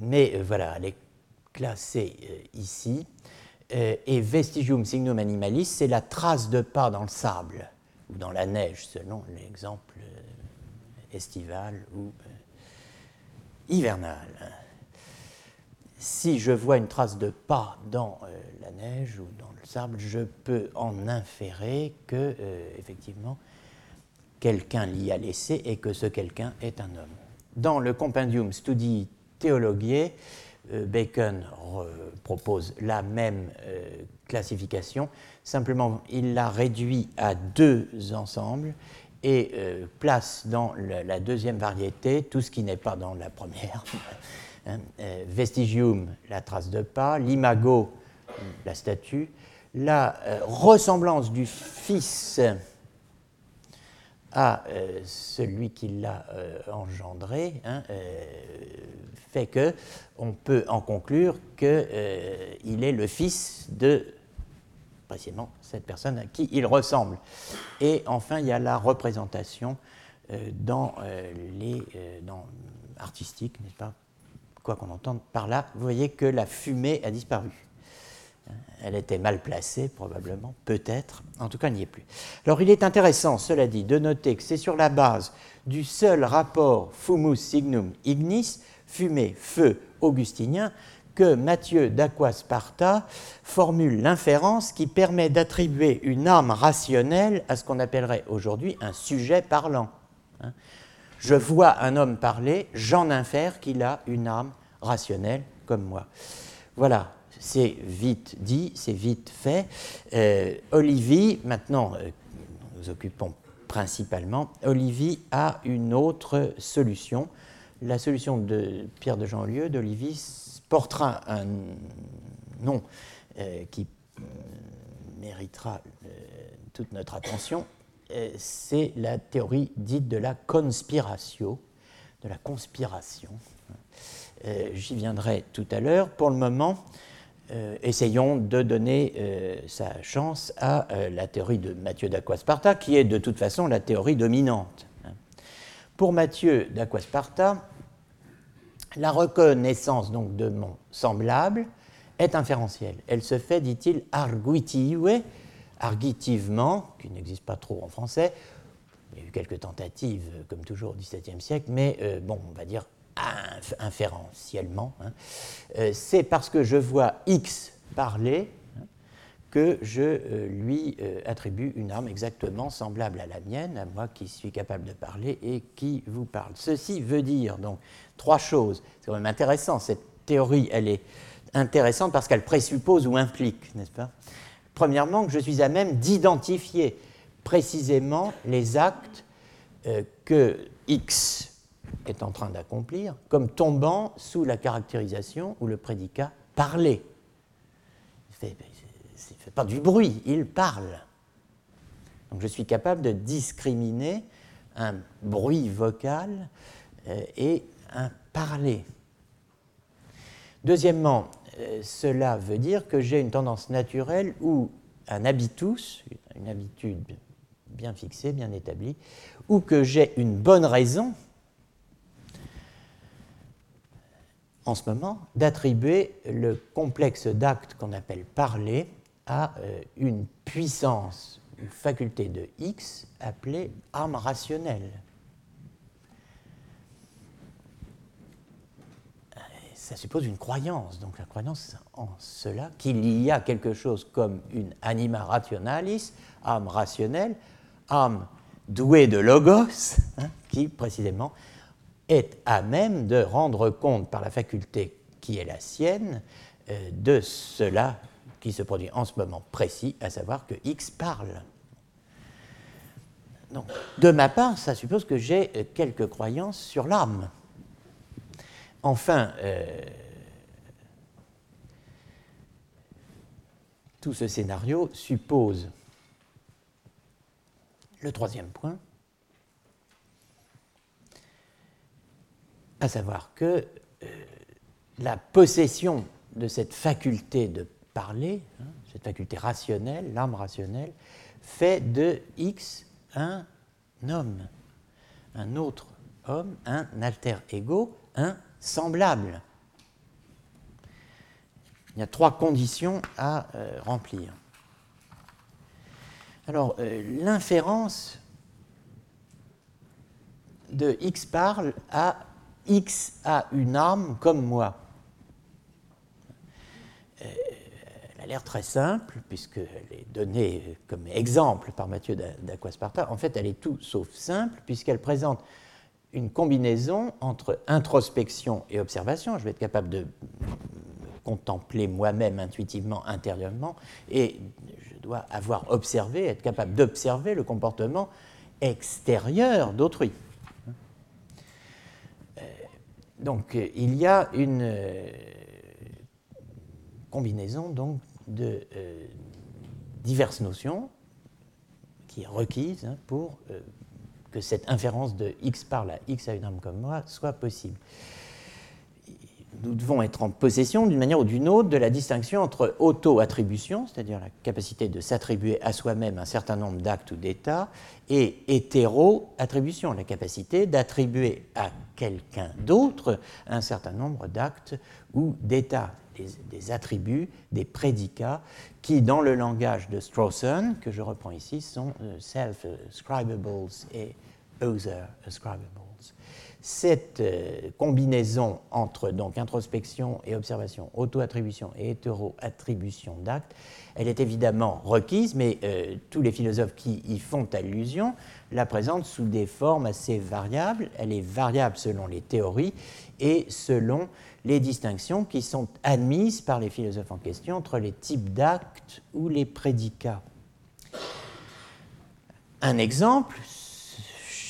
mais voilà, elle est classée ici. et vestigium signum animalis, c'est la trace de pas dans le sable ou dans la neige, selon l'exemple estival ou hivernal si je vois une trace de pas dans euh, la neige ou dans le sable, je peux en inférer que, euh, effectivement, quelqu'un l'y a laissé et que ce quelqu'un est un homme. Dans le Compendium Studi Theologiae, euh, Bacon propose la même classification, simplement il l'a réduit à deux ensembles et place dans la deuxième variété tout ce qui n'est pas dans la première. Hein, euh, vestigium, la trace de pas, l'imago, la statue, la euh, ressemblance du Fils à euh, celui qui l'a engendré hein, fait que on peut en conclure qu'il est le fils de précisément cette personne à qui il ressemble. Et enfin, il y a la représentation dans les dans artistique, n'est-ce pas, quoi qu'on entende par là, vous voyez que la fumée a disparu. Elle était mal placée, probablement, peut-être, en tout cas, elle n'y est plus. Alors, il est intéressant, cela dit, de noter que c'est sur la base du seul rapport fumus signum ignis, fumée, feu augustinien, que Matthieu d'Aquasparta formule l'inférence qui permet d'attribuer une âme rationnelle à ce qu'on appellerait aujourd'hui un sujet parlant. Hein. Je vois un homme parler, j'en infère qu'il a une âme rationnelle comme moi. Voilà, c'est vite dit, c'est vite fait. Euh, Olivier, maintenant, euh, nous occupons principalement, Olivier a une autre solution. La solution de Pierre de Jeanlieu, d'Olivier, portera un nom euh, qui méritera toute notre attention, c'est la théorie dite de la conspiratio, de la conspiration. Euh, j'y viendrai tout à l'heure. Pour le moment, euh, essayons de donner sa chance à la théorie de Mathieu d'Aquasparta, qui est de toute façon la théorie dominante. Pour Mathieu d'Aquasparta, la reconnaissance donc de mon semblable est inférentielle. Elle se fait, dit-il, arguitive, argitivement, qui n'existe pas trop en français. Il y a eu quelques tentatives, comme toujours au XVIIe siècle, mais euh, bon, on va dire inférentiellement. Hein. Euh, c'est parce que je vois X parler hein, que je euh, lui attribue une arme exactement semblable à la mienne, à moi qui suis capable de parler et qui vous parle. Ceci veut dire donc trois choses. C'est quand même intéressant. Cette théorie, elle est intéressante parce qu'elle présuppose ou implique, n'est-ce pas? Premièrement, que je suis à même d'identifier précisément les actes euh, que X est en train d'accomplir comme tombant sous la caractérisation ou le prédicat parler. Il ne fait, pas du bruit, il parle. Donc je suis capable de discriminer un bruit vocal euh, et un parler. Deuxièmement, euh, cela veut dire que j'ai une tendance naturelle ou un habitus, une habitude bien fixée, bien établie, ou que j'ai une bonne raison en ce moment d'attribuer le complexe d'actes qu'on appelle parler à euh, une puissance, une faculté de X appelée âme rationnelle. Ça suppose une croyance, donc la croyance en cela, qu'il y a quelque chose comme une anima rationalis, âme rationnelle, âme douée de logos, hein, qui précisément est à même de rendre compte par la faculté qui est la sienne euh, de cela qui se produit en ce moment précis, à savoir que X parle. Donc, de ma part, ça suppose que j'ai euh, quelques croyances sur l'âme. Enfin, euh, tout ce scénario suppose le troisième point, à savoir que euh, la possession de cette faculté de parler, hein, cette faculté rationnelle, l'âme rationnelle, fait de X un homme, un autre homme, un alter ego, un semblable. Il y a trois conditions à euh, remplir. Alors, euh, l'inférence de X parle à X a une âme comme moi. Euh, elle a l'air très simple, puisqu'elle est donnée comme exemple par Mathieu d'Aquasparta. En fait, elle est tout sauf simple, puisqu'elle présente une combinaison entre introspection et observation. Je vais être capable de contempler moi-même intuitivement, intérieurement, et je dois avoir observé, être capable d'observer le comportement extérieur d'autrui. Euh, donc il y a une euh, combinaison donc, de euh, diverses notions qui est requise hein, pour que cette inférence de x parle à x à une âme comme moi soit possible. Nous devons être en possession d'une manière ou d'une autre de la distinction entre auto-attribution, c'est-à-dire la capacité de s'attribuer à soi-même un certain nombre d'actes ou d'états, et hétéro-attribution, la capacité d'attribuer à quelqu'un d'autre un certain nombre d'actes ou d'états, des, attributs, des prédicats, qui dans le langage de Strawson, que je reprends ici, sont euh, self-ascribables et other-ascribables. Cette euh, combinaison entre donc introspection et observation, auto-attribution et hétéro-attribution d'actes, elle est évidemment requise, mais euh, tous les philosophes qui y font allusion la présentent sous des formes assez variables. Elle est variable selon les théories et selon les distinctions qui sont admises par les philosophes en question entre les types d'actes ou les prédicats. Un exemple,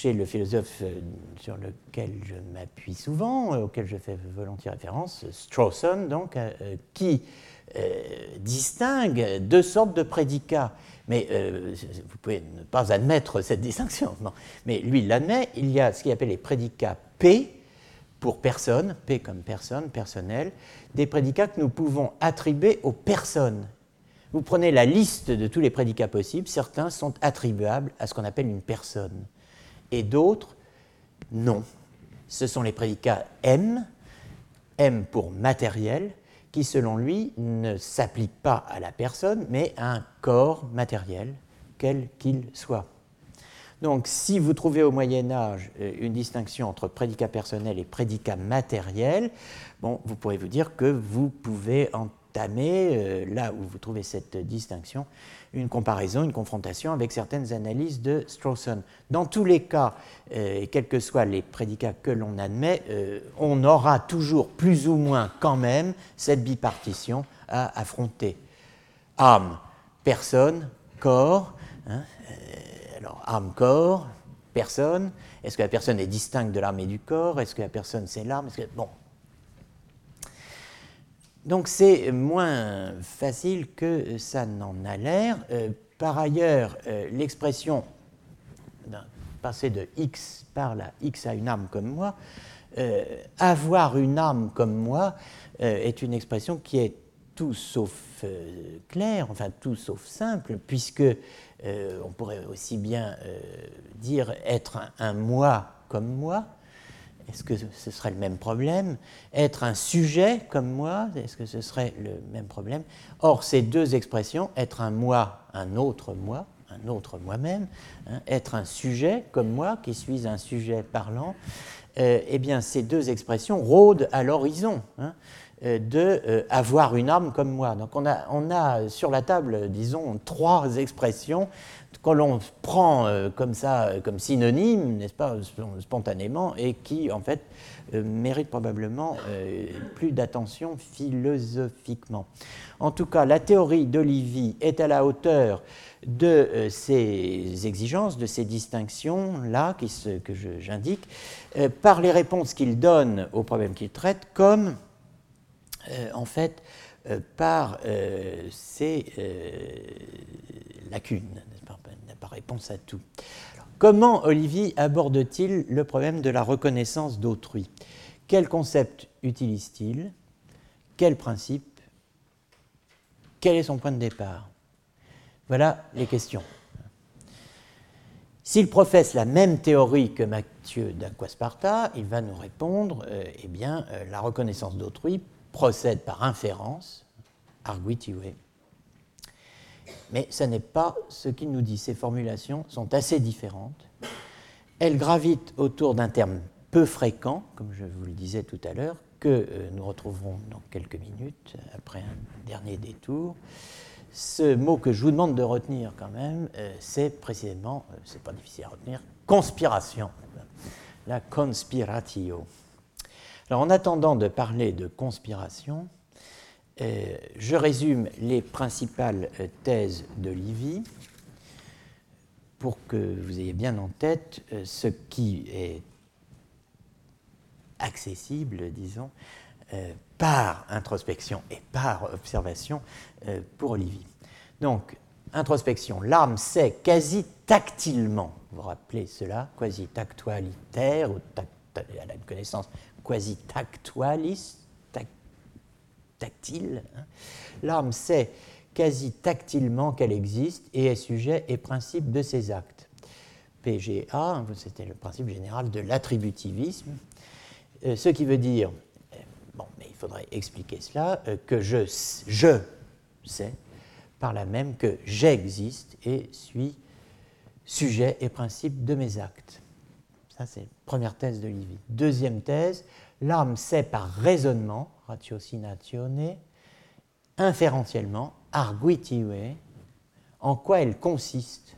chez le philosophe euh, sur lequel je m'appuie souvent, euh, auquel je fais volontiers référence, Strawson, donc, euh, qui distingue deux sortes de prédicats. Mais vous pouvez ne pas admettre cette distinction. Mais lui, l'admet. Il y a ce qu'il appelle les prédicats P, pour personne, P comme personne, personnel, des prédicats que nous pouvons attribuer aux personnes. Vous prenez la liste de tous les prédicats possibles, certains sont attribuables à ce qu'on appelle une personne, et d'autres, non. Ce sont les prédicats M, M pour matériel, qui selon lui ne s'appliquent pas à la personne, mais à un corps matériel, quel qu'il soit. Donc, si vous trouvez au Moyen Âge euh, une distinction entre prédicat personnel et prédicat matériel, bon, vous pourrez vous dire que vous pouvez entamer, euh, là où vous trouvez cette distinction, une comparaison, une confrontation avec certaines analyses de Strawson. Dans tous les cas, euh, quels que soient les prédicats que l'on admet, on aura toujours plus ou moins quand même cette bipartition à affronter. Âme personne, corps. Hein, alors, âme, corps, personne. Est-ce que la personne est distincte de l'âme et du corps? Est-ce que la personne, c'est l'âme Bon. Donc, c'est moins facile que ça n'en a l'air. Euh, par ailleurs, euh, l'expression passer de X par la X à une âme comme moi, avoir une âme comme moi est une expression qui est tout sauf euh, clair, enfin tout sauf simple, puisque euh, on pourrait aussi bien euh, dire être un, moi comme moi. Est-ce que ce serait le même problème? Être un sujet comme moi, est-ce que ce serait le même problème? Or, ces deux expressions, être un moi, un autre moi, un autre moi-même, hein, être un sujet comme moi, qui suis un sujet parlant, eh bien, ces deux expressions rôdent à l'horizon. Hein. Euh, de euh, avoir une âme comme moi. Donc on a, on a sur la table, disons, trois expressions que l'on prend euh, comme ça, comme synonyme, n'est-ce pas, spontanément, et qui en fait méritent probablement plus d'attention philosophiquement. En tout cas, la théorie d'Olivier est à la hauteur de ces exigences, de ces distinctions-là que j'indique, par les réponses qu'il donne aux problèmes qu'il traite, comme en fait, euh, par euh, ces lacunes, n'a pas réponse à tout. comment Olivier aborde-t-il le problème de la reconnaissance d'autrui? Quel concept utilise-t-il? Quel principe? Quel est son point de départ? Voilà les questions. S'il professe la même théorie que Mathieu d'Aquasparta, il va nous répondre eh bien, la reconnaissance d'autrui procède par inférence, arguitive. Mais ce n'est pas ce qu'il nous dit. Ces formulations sont assez différentes. Elles gravitent autour d'un terme peu fréquent, comme je vous le disais tout à l'heure, que euh, nous retrouverons dans quelques minutes, après un dernier détour. Ce mot que je vous demande de retenir quand même, euh, c'est précisément, euh, c'est pas difficile à retenir, conspiration, la conspiratio. Alors, en attendant de parler de conspiration, euh, je résume les principales euh, thèses de Livy pour que vous ayez bien en tête euh, ce qui est accessible, disons, par introspection et par observation pour Olivier. Donc, introspection, l'âme sait quasi tactilement, vous vous rappelez cela, quasi tactualitaire, ou elle a une connaissance quasi tactualis, tactile. Hein. L'âme sait quasi tactilement qu'elle existe et est sujet et principe de ses actes. PGA, c'était le principe général de l'attributivisme, euh, ce qui veut dire, euh, bon, mais il faudrait expliquer cela, euh, que je, je sais, par là même que j'existe et suis sujet et principe de mes actes. Ça, c'est la première thèse de Livy. Deuxième thèse, l'âme sait par raisonnement, ratiocinatione, inférentiellement, arguitive, en quoi elle consiste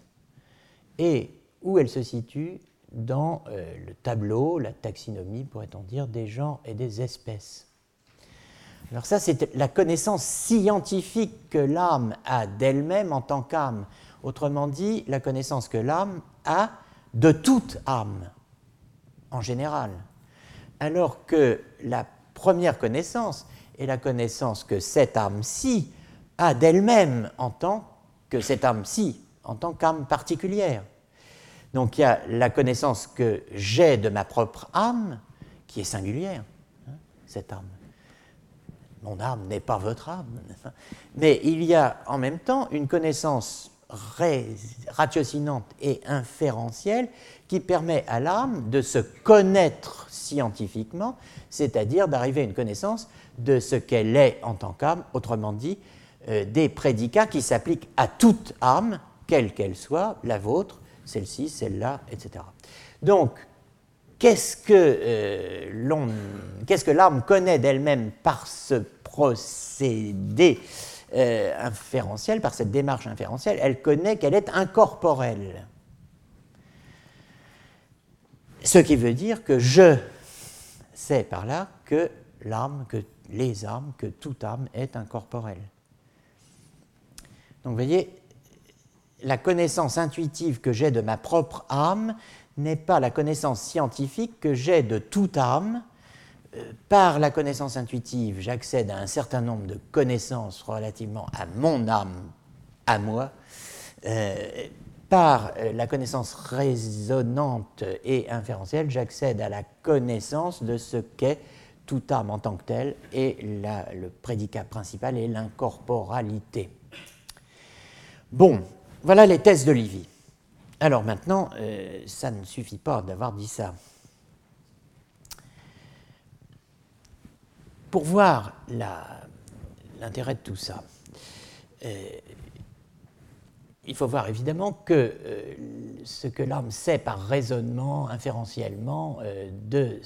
et où elle se situe dans euh, le tableau, la taxinomie, pourrait-on dire, des genres et des espèces. Alors ça, c'est la connaissance scientifique que l'âme a d'elle-même en tant qu'âme. Autrement dit, la connaissance que l'âme a de toute âme en général. Alors que la première connaissance est la connaissance que cette âme-ci a d'elle-même en tant que cette âme-ci, en tant qu'âme particulière. Donc il y a la connaissance que j'ai de ma propre âme, qui est singulière, hein, cette âme. Mon âme n'est pas votre âme. Mais il y a en même temps une connaissance ratiocinante et inférentielle qui permet à l'âme de se connaître scientifiquement, c'est-à-dire d'arriver à une connaissance de ce qu'elle est en tant qu'âme, autrement dit, euh, des prédicats qui s'appliquent à toute âme, quelle qu'elle soit, la vôtre, celle-ci, celle-là, etc. Donc, qu'est-ce que, euh, qu'est-ce que l'âme connaît d'elle-même par ce procédé? Euh, inférentiel, par cette démarche inférentielle Elle connaît qu'elle est incorporelle. Ce qui veut dire que je sais par là que l'âme, que les âmes, que toute âme est incorporelle. Donc vous voyez, la connaissance intuitive que j'ai de ma propre âme n'est pas la connaissance scientifique que j'ai de toute âme. Par la connaissance intuitive, j'accède à un certain nombre de connaissances relativement à mon âme, à moi. Euh, par euh, la connaissance résonante et inférentielle, j'accède à la connaissance de ce qu'est toute âme en tant que telle, et le prédicat principal est l'incorporalité. Bon, voilà les thèses de Livy. Alors maintenant, euh, ça ne suffit pas d'avoir dit ça. Pour voir l'intérêt de tout ça, euh, il faut voir évidemment que euh, ce que l'homme sait par raisonnement, inférentiellement, euh, de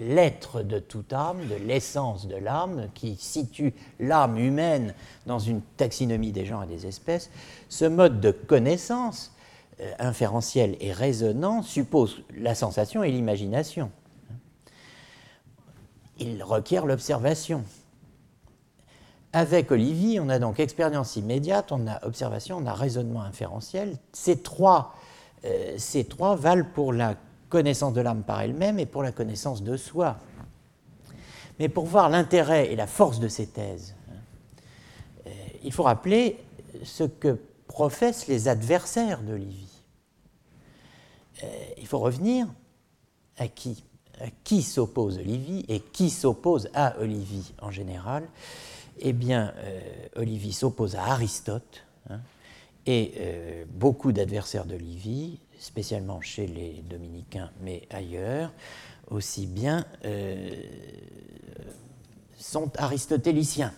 l'être de toute âme, de l'essence de l'âme, qui situe l'âme humaine dans une taxinomie des genres et des espèces, ce mode de connaissance inférentiel et raisonnant suppose la sensation et l'imagination. Il requiert l'observation. Avec Olivier, on a donc expérience immédiate, on a observation, on a raisonnement inférentiel. Ces trois, euh, ces trois valent pour la connaissance de l'âme par elle-même et pour la connaissance de soi. Mais pour voir l'intérêt et la force de ces thèses, euh, il faut rappeler ce que professent les adversaires d'Olivier. Euh, il faut revenir à qui? Qui s'oppose Olivier et qui s'oppose à Olivier en général eh bien, euh, Olivier s'oppose à Aristote, hein, et euh, beaucoup d'adversaires d'Olivier, spécialement chez les dominicains, mais ailleurs, aussi bien, euh, sont aristotéliciens.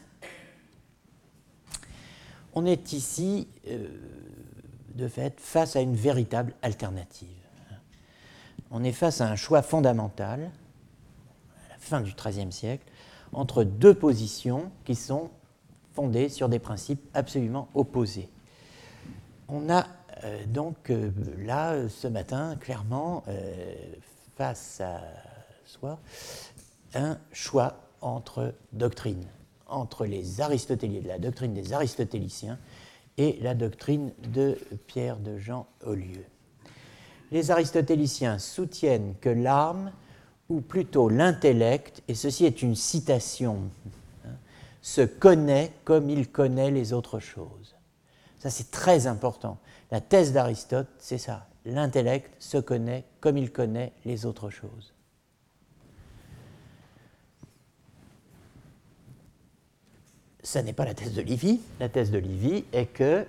On est ici, de fait, face à une véritable alternative. On est face à un choix fondamental, à la fin du XIIIe siècle, entre deux positions qui sont fondées sur des principes absolument opposés. On a euh, donc euh, là, ce matin, clairement, euh, face à soi, un choix entre doctrines, entre les aristotéliens, la doctrine des aristotéliciens et la doctrine de Pierre de Jean Aulieu. Les aristotéliciens soutiennent que l'âme ou plutôt l'intellect, et ceci est une citation, hein, se connaît comme il connaît les autres choses. Ça, c'est très important. La thèse d'Aristote, c'est ça. L'intellect se connaît comme il connaît les autres choses. Ça n'est pas la thèse de Livy. La thèse de Livy est que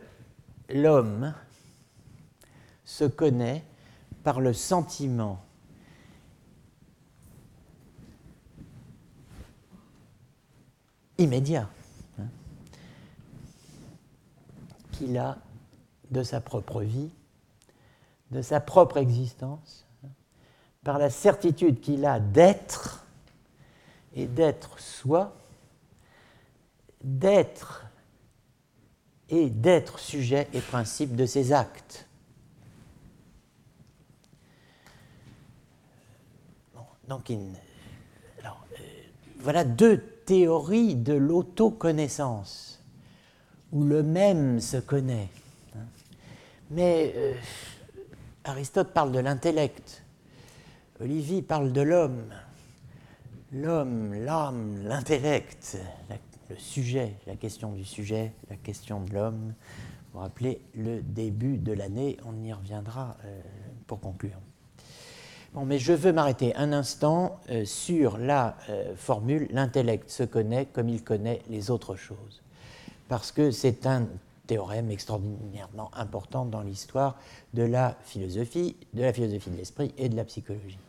l'homme se connaît par le sentiment immédiat hein, qu'il a de sa propre vie, de sa propre existence, hein, par la certitude qu'il a d'être et d'être soi, d'être et d'être sujet et principe de ses actes. Euh, voilà deux théorie de l'autoconnaissance, où le même se connaît. Hein. Mais euh, Aristote parle de l'intellect, Olivier parle de l'homme. L'homme, l'âme, l'intellect, le sujet, la question du sujet, la question de l'homme. Vous vous rappelez le début de l'année, on y reviendra euh, pour conclure mais je veux m'arrêter un instant euh, sur la euh, formule l'intellect se connaît comme il connaît les autres choses, parce que c'est un théorème extraordinairement important dans l'histoire de la philosophie, de la philosophie de l'esprit et de la psychologie.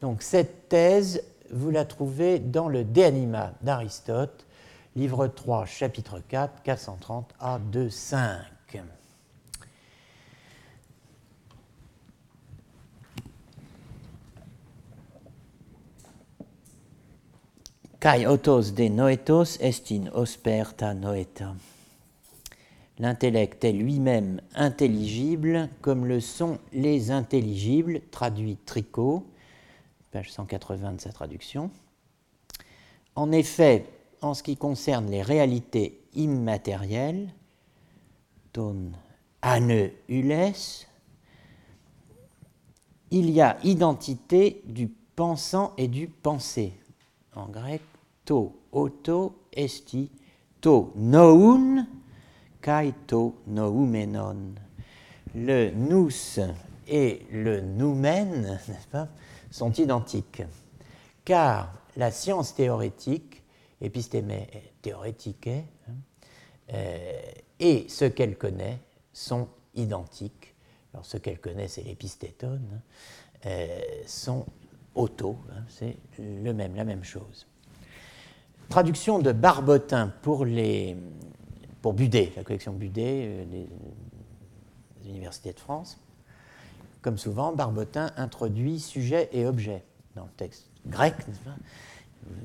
Donc cette thèse, vous la trouvez dans le De Anima d'Aristote, livre 3, chapitre 4, 430 à 2.5. Kai autos de noetos noeta. L'intellect est lui-même intelligible comme le sont les intelligibles, traduit Tricot, page 180 de sa traduction. En effet, en ce qui concerne les réalités immatérielles, ton il y a identité du pensant et du pensé. En grec, to, auto, esti, to, noun, kai to, noumenon. Le nous et le noumen, n'est-ce pas, sont identiques, car la science théorétique, épistémé théorétique, hein, euh, et ce qu'elle connaît sont identiques. Alors ce qu'elle connaît, c'est l'épistétone, hein, euh, sont auto, hein, c'est le même, la même chose. Traduction de Barbotin pour, les, pour Budet, la collection Budet euh, des, universités de France. Comme souvent, Barbotin introduit sujet et objet dans le texte grec,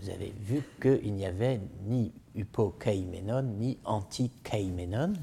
Vous avez vu qu'il n'y avait ni upokaimenon ni anti-kaimenon.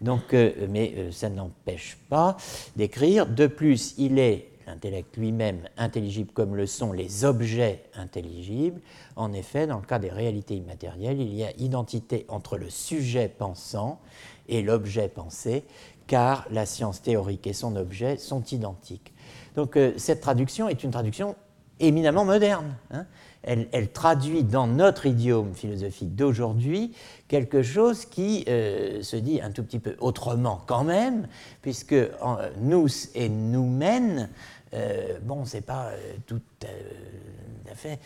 Donc, euh, mais euh, ça n'empêche pas d'écrire. De plus, il est l'intellect lui-même intelligible comme le sont les objets intelligibles. En effet, dans le cas des réalités immatérielles, il y a identité entre le sujet pensant et l'objet pensé, car la science théorique et son objet sont identiques. Donc euh, cette traduction est une traduction éminemment moderne. Hein. Elle, traduit dans notre idiome philosophique d'aujourd'hui quelque chose qui euh, se dit un tout petit peu autrement quand même, puisque nous et nous mène euh, bon, c'est pas euh, tout à fait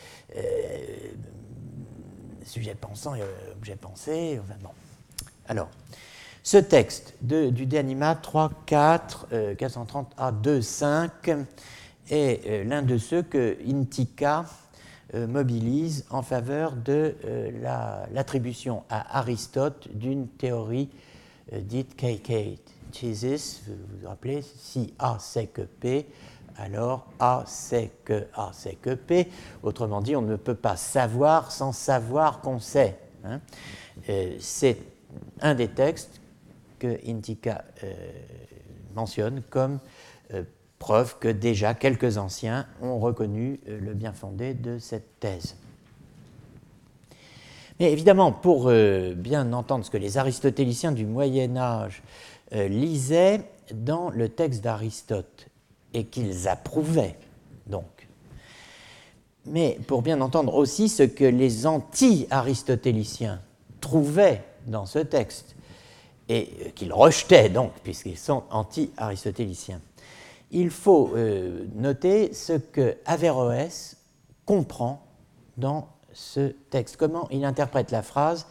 sujet pensant et objet pensé. bon. Alors, ce texte du De Anima 3, 4, 430 a 2, 5 est l'un de ceux que Intika mobilise en faveur de l'attribution à Aristote d'une théorie dite KK. Thesis, vous vous rappelez, si A c'est que P, alors A sait que A sait que P. Autrement dit, on ne peut pas savoir sans savoir qu'on sait. Hein. Euh, c'est un des textes que Intika euh, mentionne comme euh, preuve que déjà quelques anciens ont reconnu le bien fondé de cette thèse. Mais évidemment, pour bien entendre ce que les aristotéliciens du Moyen Âge lisaient dans le texte d'Aristote et qu'ils approuvaient donc. Mais pour bien entendre aussi ce que les anti-aristotéliciens trouvaient dans ce texte, et qu'ils rejetaient donc, puisqu'ils sont anti-aristotéliciens, il faut euh, noter ce que Averroès comprend dans ce texte, comment il interprète la phrase?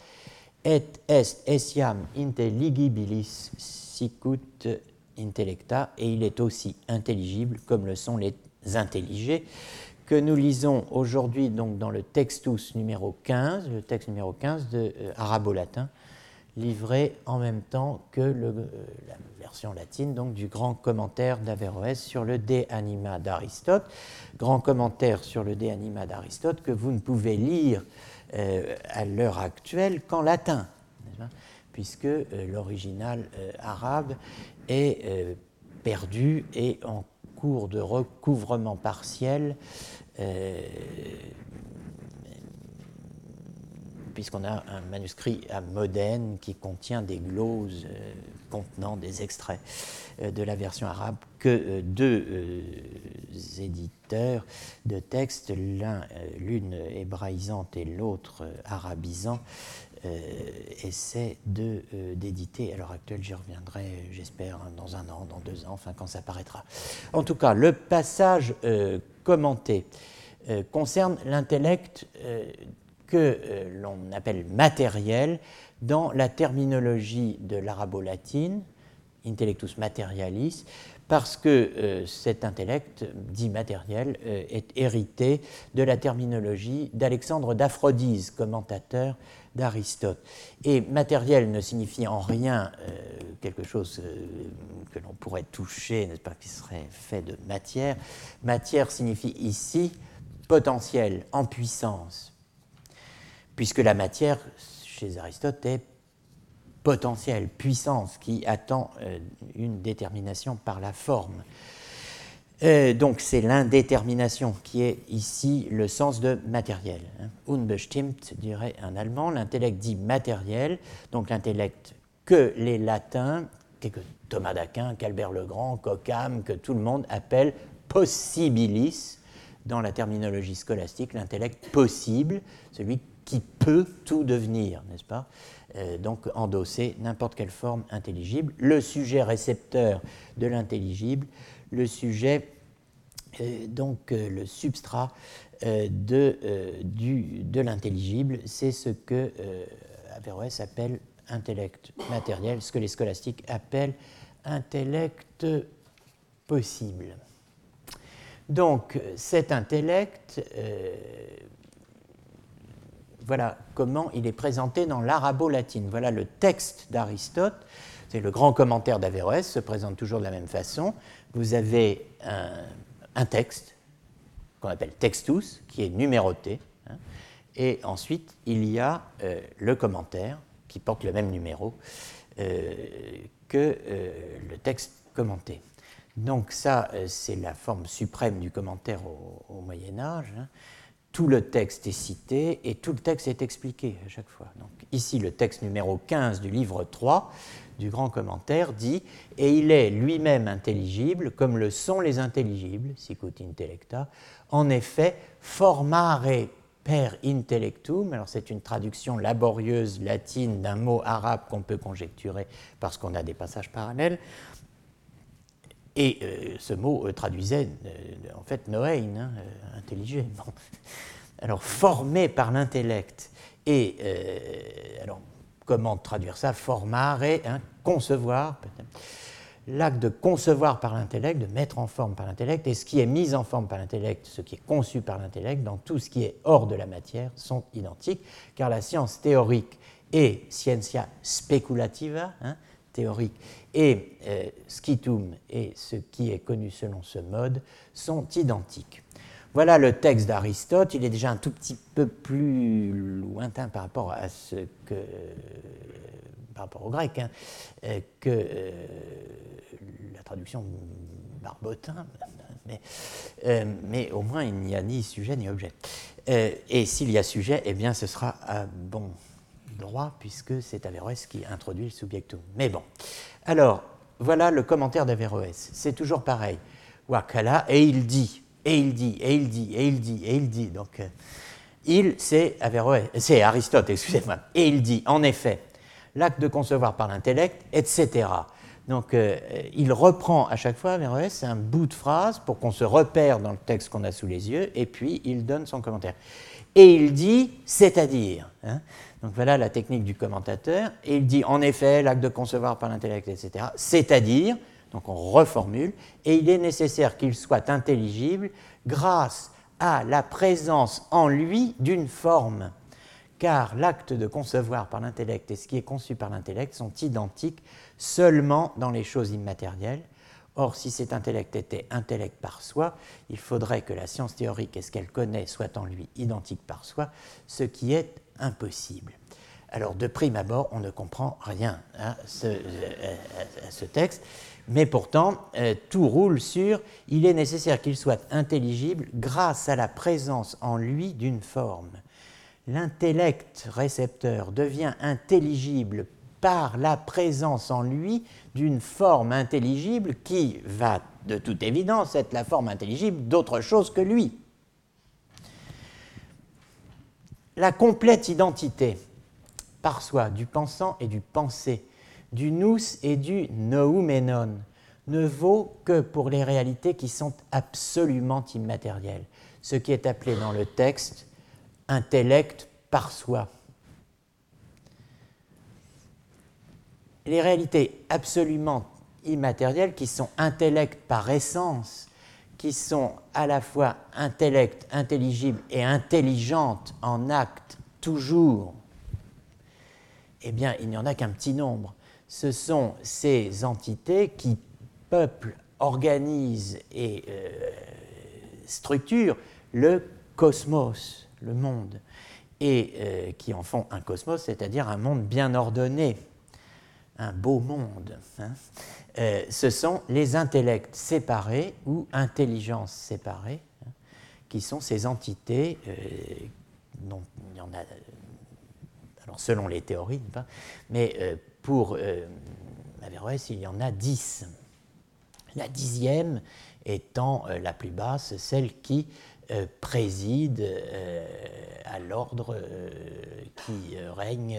Et est essiam intelligibilis sicut intellecta, et il est aussi intelligible comme le sont les intelligés, que nous lisons aujourd'hui donc dans le textus numéro 15, le texte numéro 15 de euh, arabo-latin, livré en même temps que euh, la version latine donc du grand commentaire d'Averroès sur le De Anima d'Aristote, grand commentaire sur le De Anima d'Aristote que vous ne pouvez lire euh, à l'heure actuelle qu'en latin, puisque l'original arabe est euh, perdu et en cours de recouvrement partiel, euh, puisqu'on a un manuscrit à Modène qui contient des gloses euh, contenant des extraits de la version arabe que deux éditeurs de textes, l'une hébraïsante et l'autre arabisant, euh, essaie euh, d'éditer. À l'heure actuelle, j'y reviendrai, j'espère, hein, dans un an, dans deux ans, enfin quand ça paraîtra. En tout cas, le passage euh, commenté concerne l'intellect que l'on appelle matériel dans la terminologie de l'arabo-latine, intellectus materialis, parce que cet intellect dit matériel est hérité de la terminologie d'Alexandre d'Aphrodise, commentateur d'Aristote. Et matériel ne signifie en rien euh, quelque chose euh, que l'on pourrait toucher, n'est-ce pas, qui serait fait de matière. Matière signifie ici potentiel, en puissance, puisque la matière, chez Aristote, est potentiel, puissance, qui attend euh, une détermination par la forme. Euh, donc c'est l'indétermination qui est ici le sens de matériel. Hein. Unbestimmt dirait un allemand, l'intellect dit matériel, donc l'intellect que les latins, Thomas d'Aquin, qu'Albert le Grand, qu'Occam, que tout le monde appelle possibilis, dans la terminologie scolastique, l'intellect possible, celui qui peut tout devenir, n'est-ce pas? Euh, Donc endosser n'importe quelle forme intelligible, le sujet récepteur de l'intelligible, le sujet, donc euh, le substrat de, de l'intelligible, c'est ce que Averroès appelle intellect matériel, ce que les scolastiques appellent intellect possible. Donc cet intellect, euh, voilà comment il est présenté dans l'arabo-latine. Voilà le texte d'Aristote. C'est le grand commentaire d'Averroès, se présente toujours de la même façon. Vous avez un, texte qu'on appelle textus, qui est numéroté. Hein. et ensuite, il y a euh, le commentaire, qui porte le même numéro euh, que le texte commenté. Donc ça, euh, c'est la forme suprême du commentaire au, Moyen Âge. Hein. Tout le texte est cité et tout le texte est expliqué à chaque fois. Donc ici, le texte numéro 15 du livre 3 du grand commentaire dit Et il est lui-même intelligible comme le sont les intelligibles, sicut intellecta. En effet, formare per intellectum, alors c'est une traduction laborieuse latine d'un mot arabe qu'on peut conjecturer parce qu'on a des passages parallèles. Et euh, ce mot euh, traduisait euh, en fait Noéin, hein, intelligent. Alors formé par l'intellect. Et alors comment traduire ça Formare, hein, concevoir. L'acte de concevoir par l'intellect, de mettre en forme par l'intellect, et ce qui est mis en forme par l'intellect, ce qui est conçu par l'intellect, dans tout ce qui est hors de la matière, sont identiques, car la science théorique et scientia speculativa, hein, théorique, et euh, et ce qui est connu selon ce mode sont identiques. Voilà le texte d'Aristote. Il est déjà un tout petit peu plus lointain par rapport à ce que, par rapport au grec, hein, euh, que euh, la traduction Barbotin, mais, mais, au moins il n'y a ni sujet ni objet. et s'il y a sujet, eh bien ce sera à bon droit, puisque c'est Averroès qui introduit le subjectum. Mais bon. Alors, voilà le commentaire d'Averroès. C'est toujours pareil. Et il dit, et il dit, et il dit, et il dit, et il dit. Donc, euh, il, c'est Averroès, c'est Aristote, excusez-moi. Et il dit, en effet, l'acte de concevoir par l'intellect, etc. Donc, euh, il reprend à chaque fois, Averroès, un bout de phrase pour qu'on se repère dans le texte qu'on a sous les yeux, et puis il donne son commentaire. Et il dit, c'est-à-dire. Hein. Donc voilà la technique du commentateur. Et il dit en effet l'acte de concevoir par l'intellect, etc. C'est-à-dire, donc on reformule, et il est nécessaire qu'il soit intelligible grâce à la présence en lui d'une forme. Car l'acte de concevoir par l'intellect et ce qui est conçu par l'intellect sont identiques seulement dans les choses immatérielles. Or, si cet intellect était intellect par soi, il faudrait que la science théorique et ce qu'elle connaît soient en lui identiques par soi, ce qui est impossible. Alors, de prime abord, on ne comprend rien à ce, texte, mais pourtant, euh, tout roule sur il est nécessaire qu'il soit intelligible grâce à la présence en lui d'une forme. L'intellect récepteur devient intelligible par la présence en lui d'une forme intelligible qui va de toute évidence être la forme intelligible d'autre chose que lui la complète identité par soi du pensant et du pensé, du nous et du noumenon, ne vaut que pour les réalités qui sont absolument immatérielles, ce qui est appelé dans le texte intellect par soi. Les réalités absolument immatérielles qui sont intellect par essence qui sont à la fois intellect, intelligible et intelligente en acte toujours, eh bien, il n'y en a qu'un petit nombre. Ce sont ces entités qui peuplent, organisent et euh, structurent le cosmos, le monde, et euh, qui en font un cosmos, c'est-à-dire un monde bien ordonné, un beau monde. Hein. Euh, ce sont les intellects séparés ou intelligences séparées, hein, qui sont ces entités dont il y en a, alors selon les théories, mais euh, pour Averroès, il y en a dix. La dixième étant la plus basse, celle qui préside à l'ordre qui règne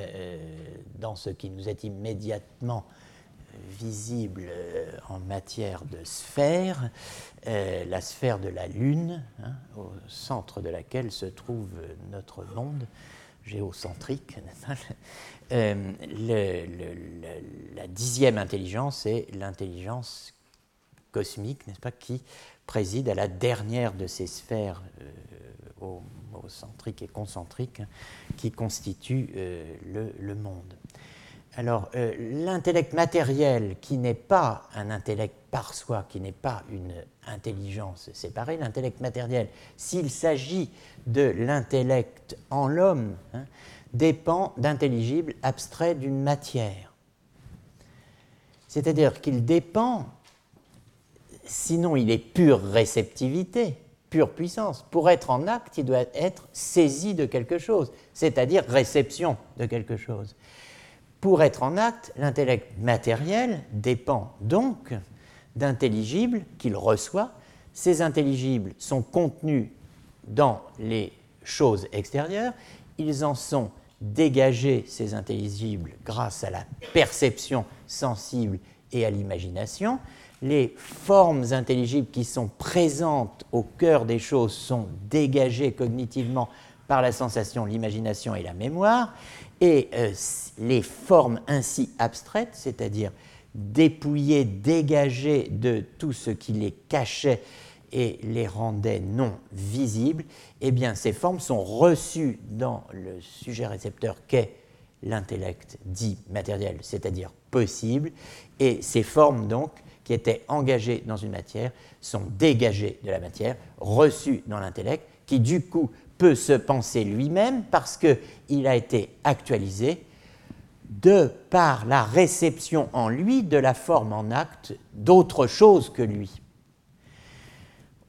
dans ce qui nous est immédiatement visible euh, en matière de sphère, euh, la sphère de la Lune, hein, au centre de laquelle se trouve notre monde géocentrique. Euh, la dixième intelligence est l'intelligence cosmique, n'est-ce pas, qui préside à la dernière de ces sphères centriques et concentriques qui constituent le monde. Alors, euh, l'intellect matériel, qui n'est pas un intellect par soi, qui n'est pas une intelligence séparée, l'intellect matériel, s'il s'agit de l'intellect en l'homme, hein, dépend d'intelligibles abstraits d'une matière. C'est-à-dire qu'il dépend, sinon il est pure réceptivité, pure puissance. Pour être en acte, il doit être saisi de quelque chose, c'est-à-dire réception de quelque chose. Pour être en acte, l'intellect matériel dépend donc d'intelligibles qu'il reçoit. Ces intelligibles sont contenus dans les choses extérieures. Ils en sont dégagés, ces intelligibles, grâce à la perception sensible et à l'imagination. Les formes intelligibles qui sont présentes au cœur des choses sont dégagées cognitivement par la sensation, l'imagination et la mémoire. Et euh, les formes ainsi abstraites, c'est-à-dire dépouillées, dégagées de tout ce qui les cachait et les rendait non visibles, eh bien ces formes sont reçues dans le sujet récepteur qu'est l'intellect dit matériel, c'est-à-dire possible, et ces formes donc qui étaient engagées dans une matière sont dégagées de la matière, reçues dans l'intellect, qui du coup peut se penser lui-même parce qu'il a été actualisé de par la réception en lui de la forme en acte d'autre chose que lui.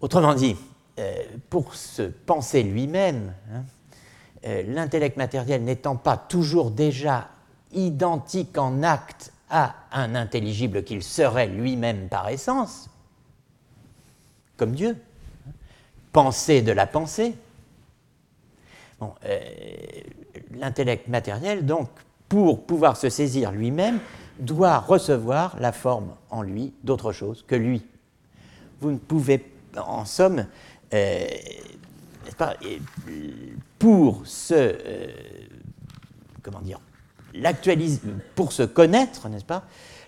Autrement dit, euh, pour se penser lui-même, hein, euh, l'intellect matériel n'étant pas toujours déjà identique en acte à un intelligible qu'il serait lui-même par essence, comme Dieu, hein, penser de la pensée, euh, l'intellect matériel, donc, pour pouvoir se saisir lui-même, doit recevoir la forme en lui d'autre chose que lui. Vous ne pouvez, en somme, euh, pour se, euh, comment dire, pour se connaître, n'est-ce pas,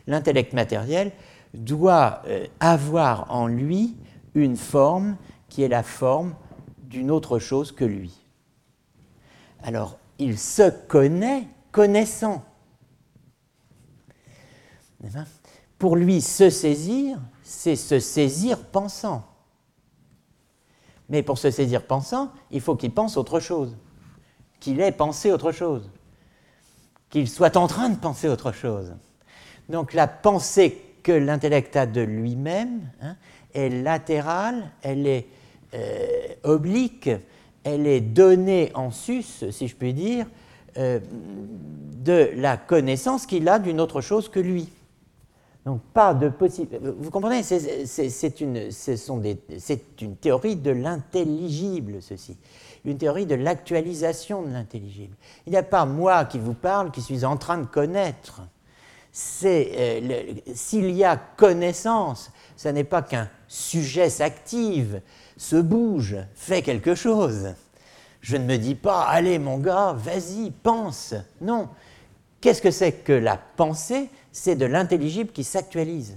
l'intellect matériel doit avoir en lui une forme qui est la forme d'une autre chose que lui. Alors, il se connaît connaissant. Pour lui, se saisir, c'est se saisir pensant. Mais pour se saisir pensant, il faut qu'il pense autre chose, qu'il ait pensé autre chose, qu'il soit en train de penser autre chose. Donc la pensée que l'intellect a de lui-même hein, est latérale, elle est euh, oblique, elle est donnée en sus, si je puis dire, euh, de la connaissance qu'il a d'une autre chose que lui. Donc pas de possible. Vous comprenez, c'est une, une théorie de l'intelligible, ceci. Une théorie de l'actualisation de l'intelligible. Il n'y a pas moi qui vous parle, qui suis en train de connaître. Euh, s'il y a connaissance, ce n'est pas qu'un sujet s'active, se bouge, fait quelque chose. Je ne me dis pas, allez mon gars, vas-y, pense. Non. Qu'est-ce que c'est que la pensée? C'est de l'intelligible qui s'actualise.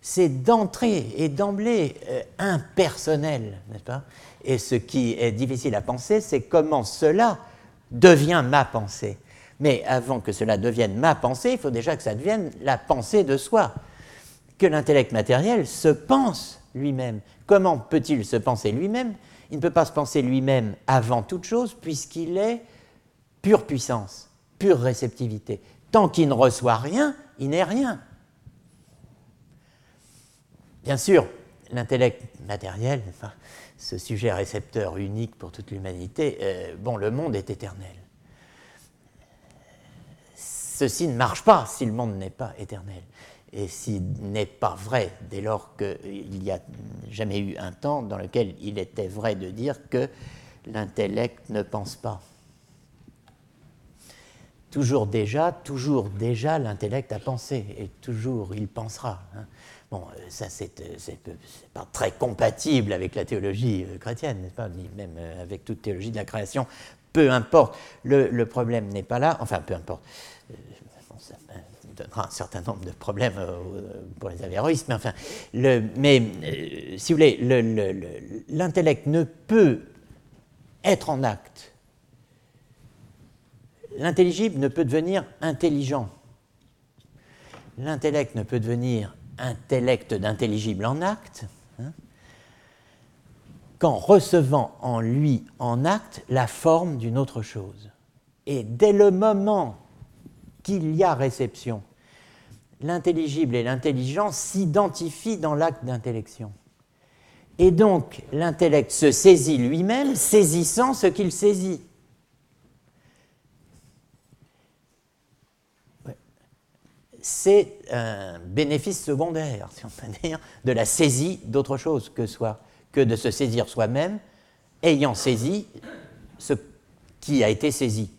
C'est d'entrée et d'emblée euh, impersonnel, n'est-ce pas? Et ce qui est difficile à penser, c'est comment cela devient ma pensée. Mais avant que cela devienne ma pensée, il faut déjà que ça devienne la pensée de soi. Que l'intellect matériel se pense lui-même. Comment peut-il se penser lui-même? Il ne peut pas se penser lui-même avant toute chose puisqu'il est pure puissance, pure réceptivité. Tant qu'il ne reçoit rien, il n'est rien. Bien sûr, l'intellect matériel, ce sujet récepteur unique pour toute l'humanité, euh, bon, le monde est éternel. ceci ne marche pas si le monde n'est pas éternel. Et s'il n'est pas vrai, dès lors qu'il n'y a jamais eu un temps dans lequel il était vrai de dire que l'intellect ne pense pas. Toujours déjà, toujours déjà, l'intellect a pensé, et toujours il pensera. Hein. Bon, euh, ça, c'est euh, pas très compatible avec la théologie euh, chrétienne, ni même avec toute théologie de la création. Peu importe, le, problème n'est pas là, enfin, peu importe. Donnera un certain nombre de problèmes pour les avéroïstes, mais enfin, mais si vous voulez, l'intellect ne peut être en acte. L'intelligible ne peut devenir intelligent. L'intellect ne peut devenir intellect d'intelligible en acte, hein, qu'en recevant en lui en acte la forme d'une autre chose. Et dès le moment qu'il y a réception, l'intelligible et l'intelligence s'identifient dans l'acte d'intellection. Et donc l'intellect se saisit lui-même, saisissant ce qu'il saisit. c'est un bénéfice secondaire, si on peut dire, de la saisie d'autre chose que, que de se saisir soi-même, ayant saisi ce qui a été saisi.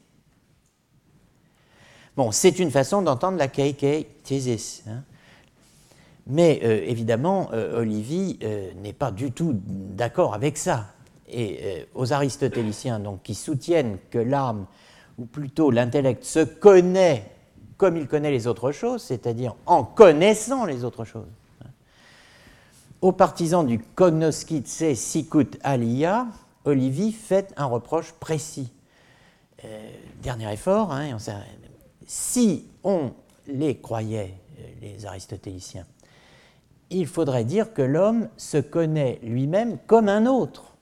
Bon, c'est une façon d'entendre la KK thesis. Hein. Mais euh, évidemment, euh, Olivier euh, n'est pas du tout d'accord avec ça. Et aux aristotéliciens, donc, qui soutiennent que l'âme, ou plutôt l'intellect, se connaît comme il connaît les autres choses, c'est-à-dire en connaissant les autres choses. Aux partisans du cognoscitse sicut alia, Olivier fait un reproche précis. Dernier effort, hein, si on les croyait, euh, les aristotéliciens, il faudrait dire que l'homme se connaît lui-même comme un autre.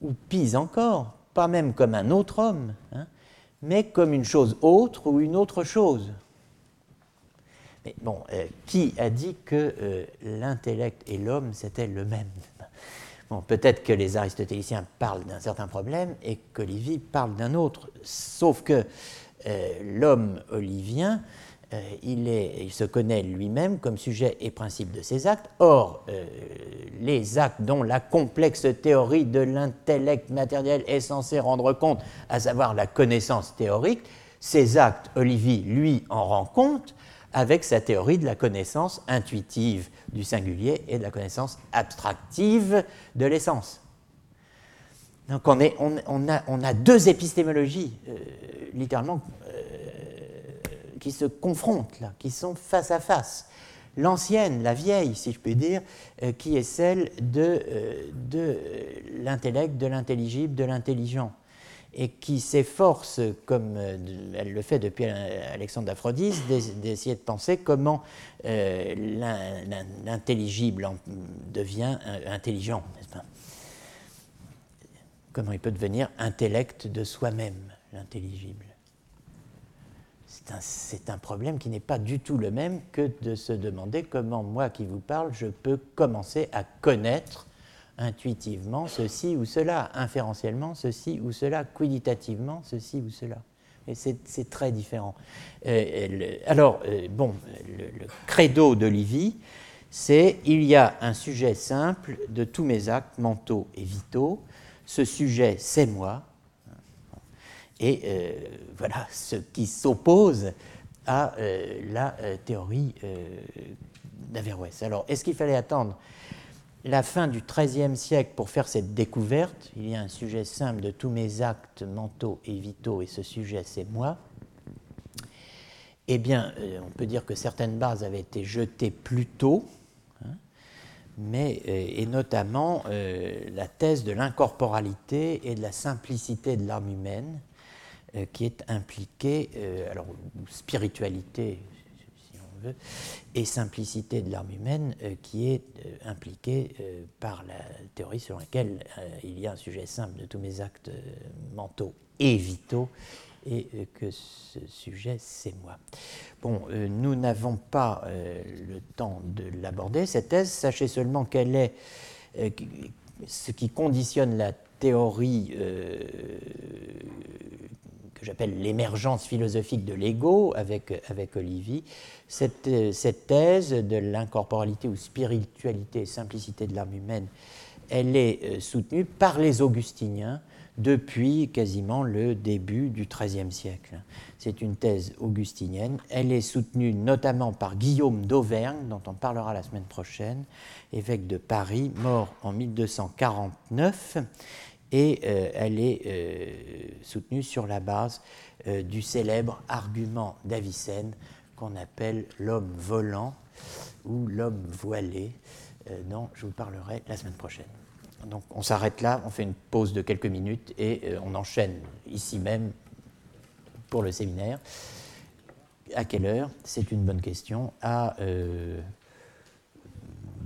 Ou pis encore, pas même comme un autre homme. Hein mais comme une chose autre ou une autre chose. Mais bon, euh, qui a dit que euh, l'intellect et l'homme, c'était le même? Peut-être que les aristotéliciens parlent d'un certain problème et qu'Olivier parle d'un autre, sauf que euh, l'homme olivien euh, il, se connaît lui-même comme sujet et principe de ses actes. Or, euh, les actes dont la complexe théorie de l'intellect matériel est censée rendre compte, à savoir la connaissance théorique, ces actes, Olivier, lui, en rend compte avec sa théorie de la connaissance intuitive du singulier et de la connaissance abstractive de l'essence. Donc on, a, deux épistémologies, euh, littéralement qui se confrontent qui sont face à face. L'ancienne, la vieille, si je peux dire, euh, qui est celle euh, de l'intellect, de l'intelligible, de l'intelligent, et qui s'efforce, comme euh, elle le fait depuis Alexandre d'Aphrodise, d'essayer de penser comment l'intelligible devient intelligent, n'est-ce pas? Comment il peut devenir intellect de soi-même, l'intelligible? C'est un, problème qui n'est pas du tout le même que de se demander comment moi qui vous parle, je peux commencer à connaître intuitivement ceci ou cela, inférentiellement ceci ou cela, quiditativement ceci ou cela. Et c'est très différent. Alors, euh, bon, le, credo de c'est il y a un sujet simple de tous mes actes mentaux et vitaux. Ce sujet, c'est moi, et euh, voilà ce qui s'oppose à euh, la théorie d'Averroès. Alors, est-ce qu'il fallait attendre la fin du XIIIe siècle pour faire cette découverte Il y a un sujet simple de tous mes actes mentaux et vitaux, et ce sujet, c'est moi. Eh bien, on peut dire que certaines bases avaient été jetées plus tôt, hein, mais, et notamment la thèse de l'incorporalité et de la simplicité de l'âme humaine, euh, qui est impliquée, euh, alors spiritualité veut, et simplicité de l'âme humaine euh, qui est impliquée par la théorie selon laquelle il y a un sujet simple de tous mes actes mentaux et vitaux et que ce sujet, c'est moi. Bon, nous n'avons pas le temps de l'aborder, cette thèse. Sachez seulement qu'elle est ce qui conditionne la théorie j'appelle l'émergence philosophique de l'ego avec, avec Olivier. Cette, cette thèse de l'incorporalité ou spiritualité et simplicité de l'âme humaine, elle est soutenue par les augustiniens depuis quasiment le début du XIIIe siècle. C'est une thèse augustinienne. Elle est soutenue notamment par Guillaume d'Auvergne, dont on parlera la semaine prochaine, évêque de Paris, mort en 1249. Et euh, elle est euh, soutenue sur la base euh, du célèbre argument d'Avicenne qu'on appelle l'homme volant ou l'homme voilé, dont je vous parlerai la semaine prochaine. Donc on s'arrête là, on fait une pause de quelques minutes et on enchaîne ici même pour le séminaire. À quelle heure? C'est une bonne question. À,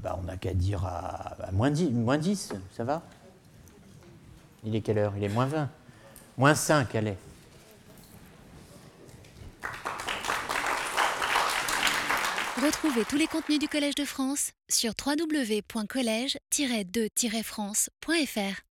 bah, on n'a qu'à dire à, moins, 10, moins 10, ça va? Il est quelle heure? Il est moins 20 Moins 5, allez. Retrouvez tous les contenus du Collège de France sur www.colège-2-france.fr.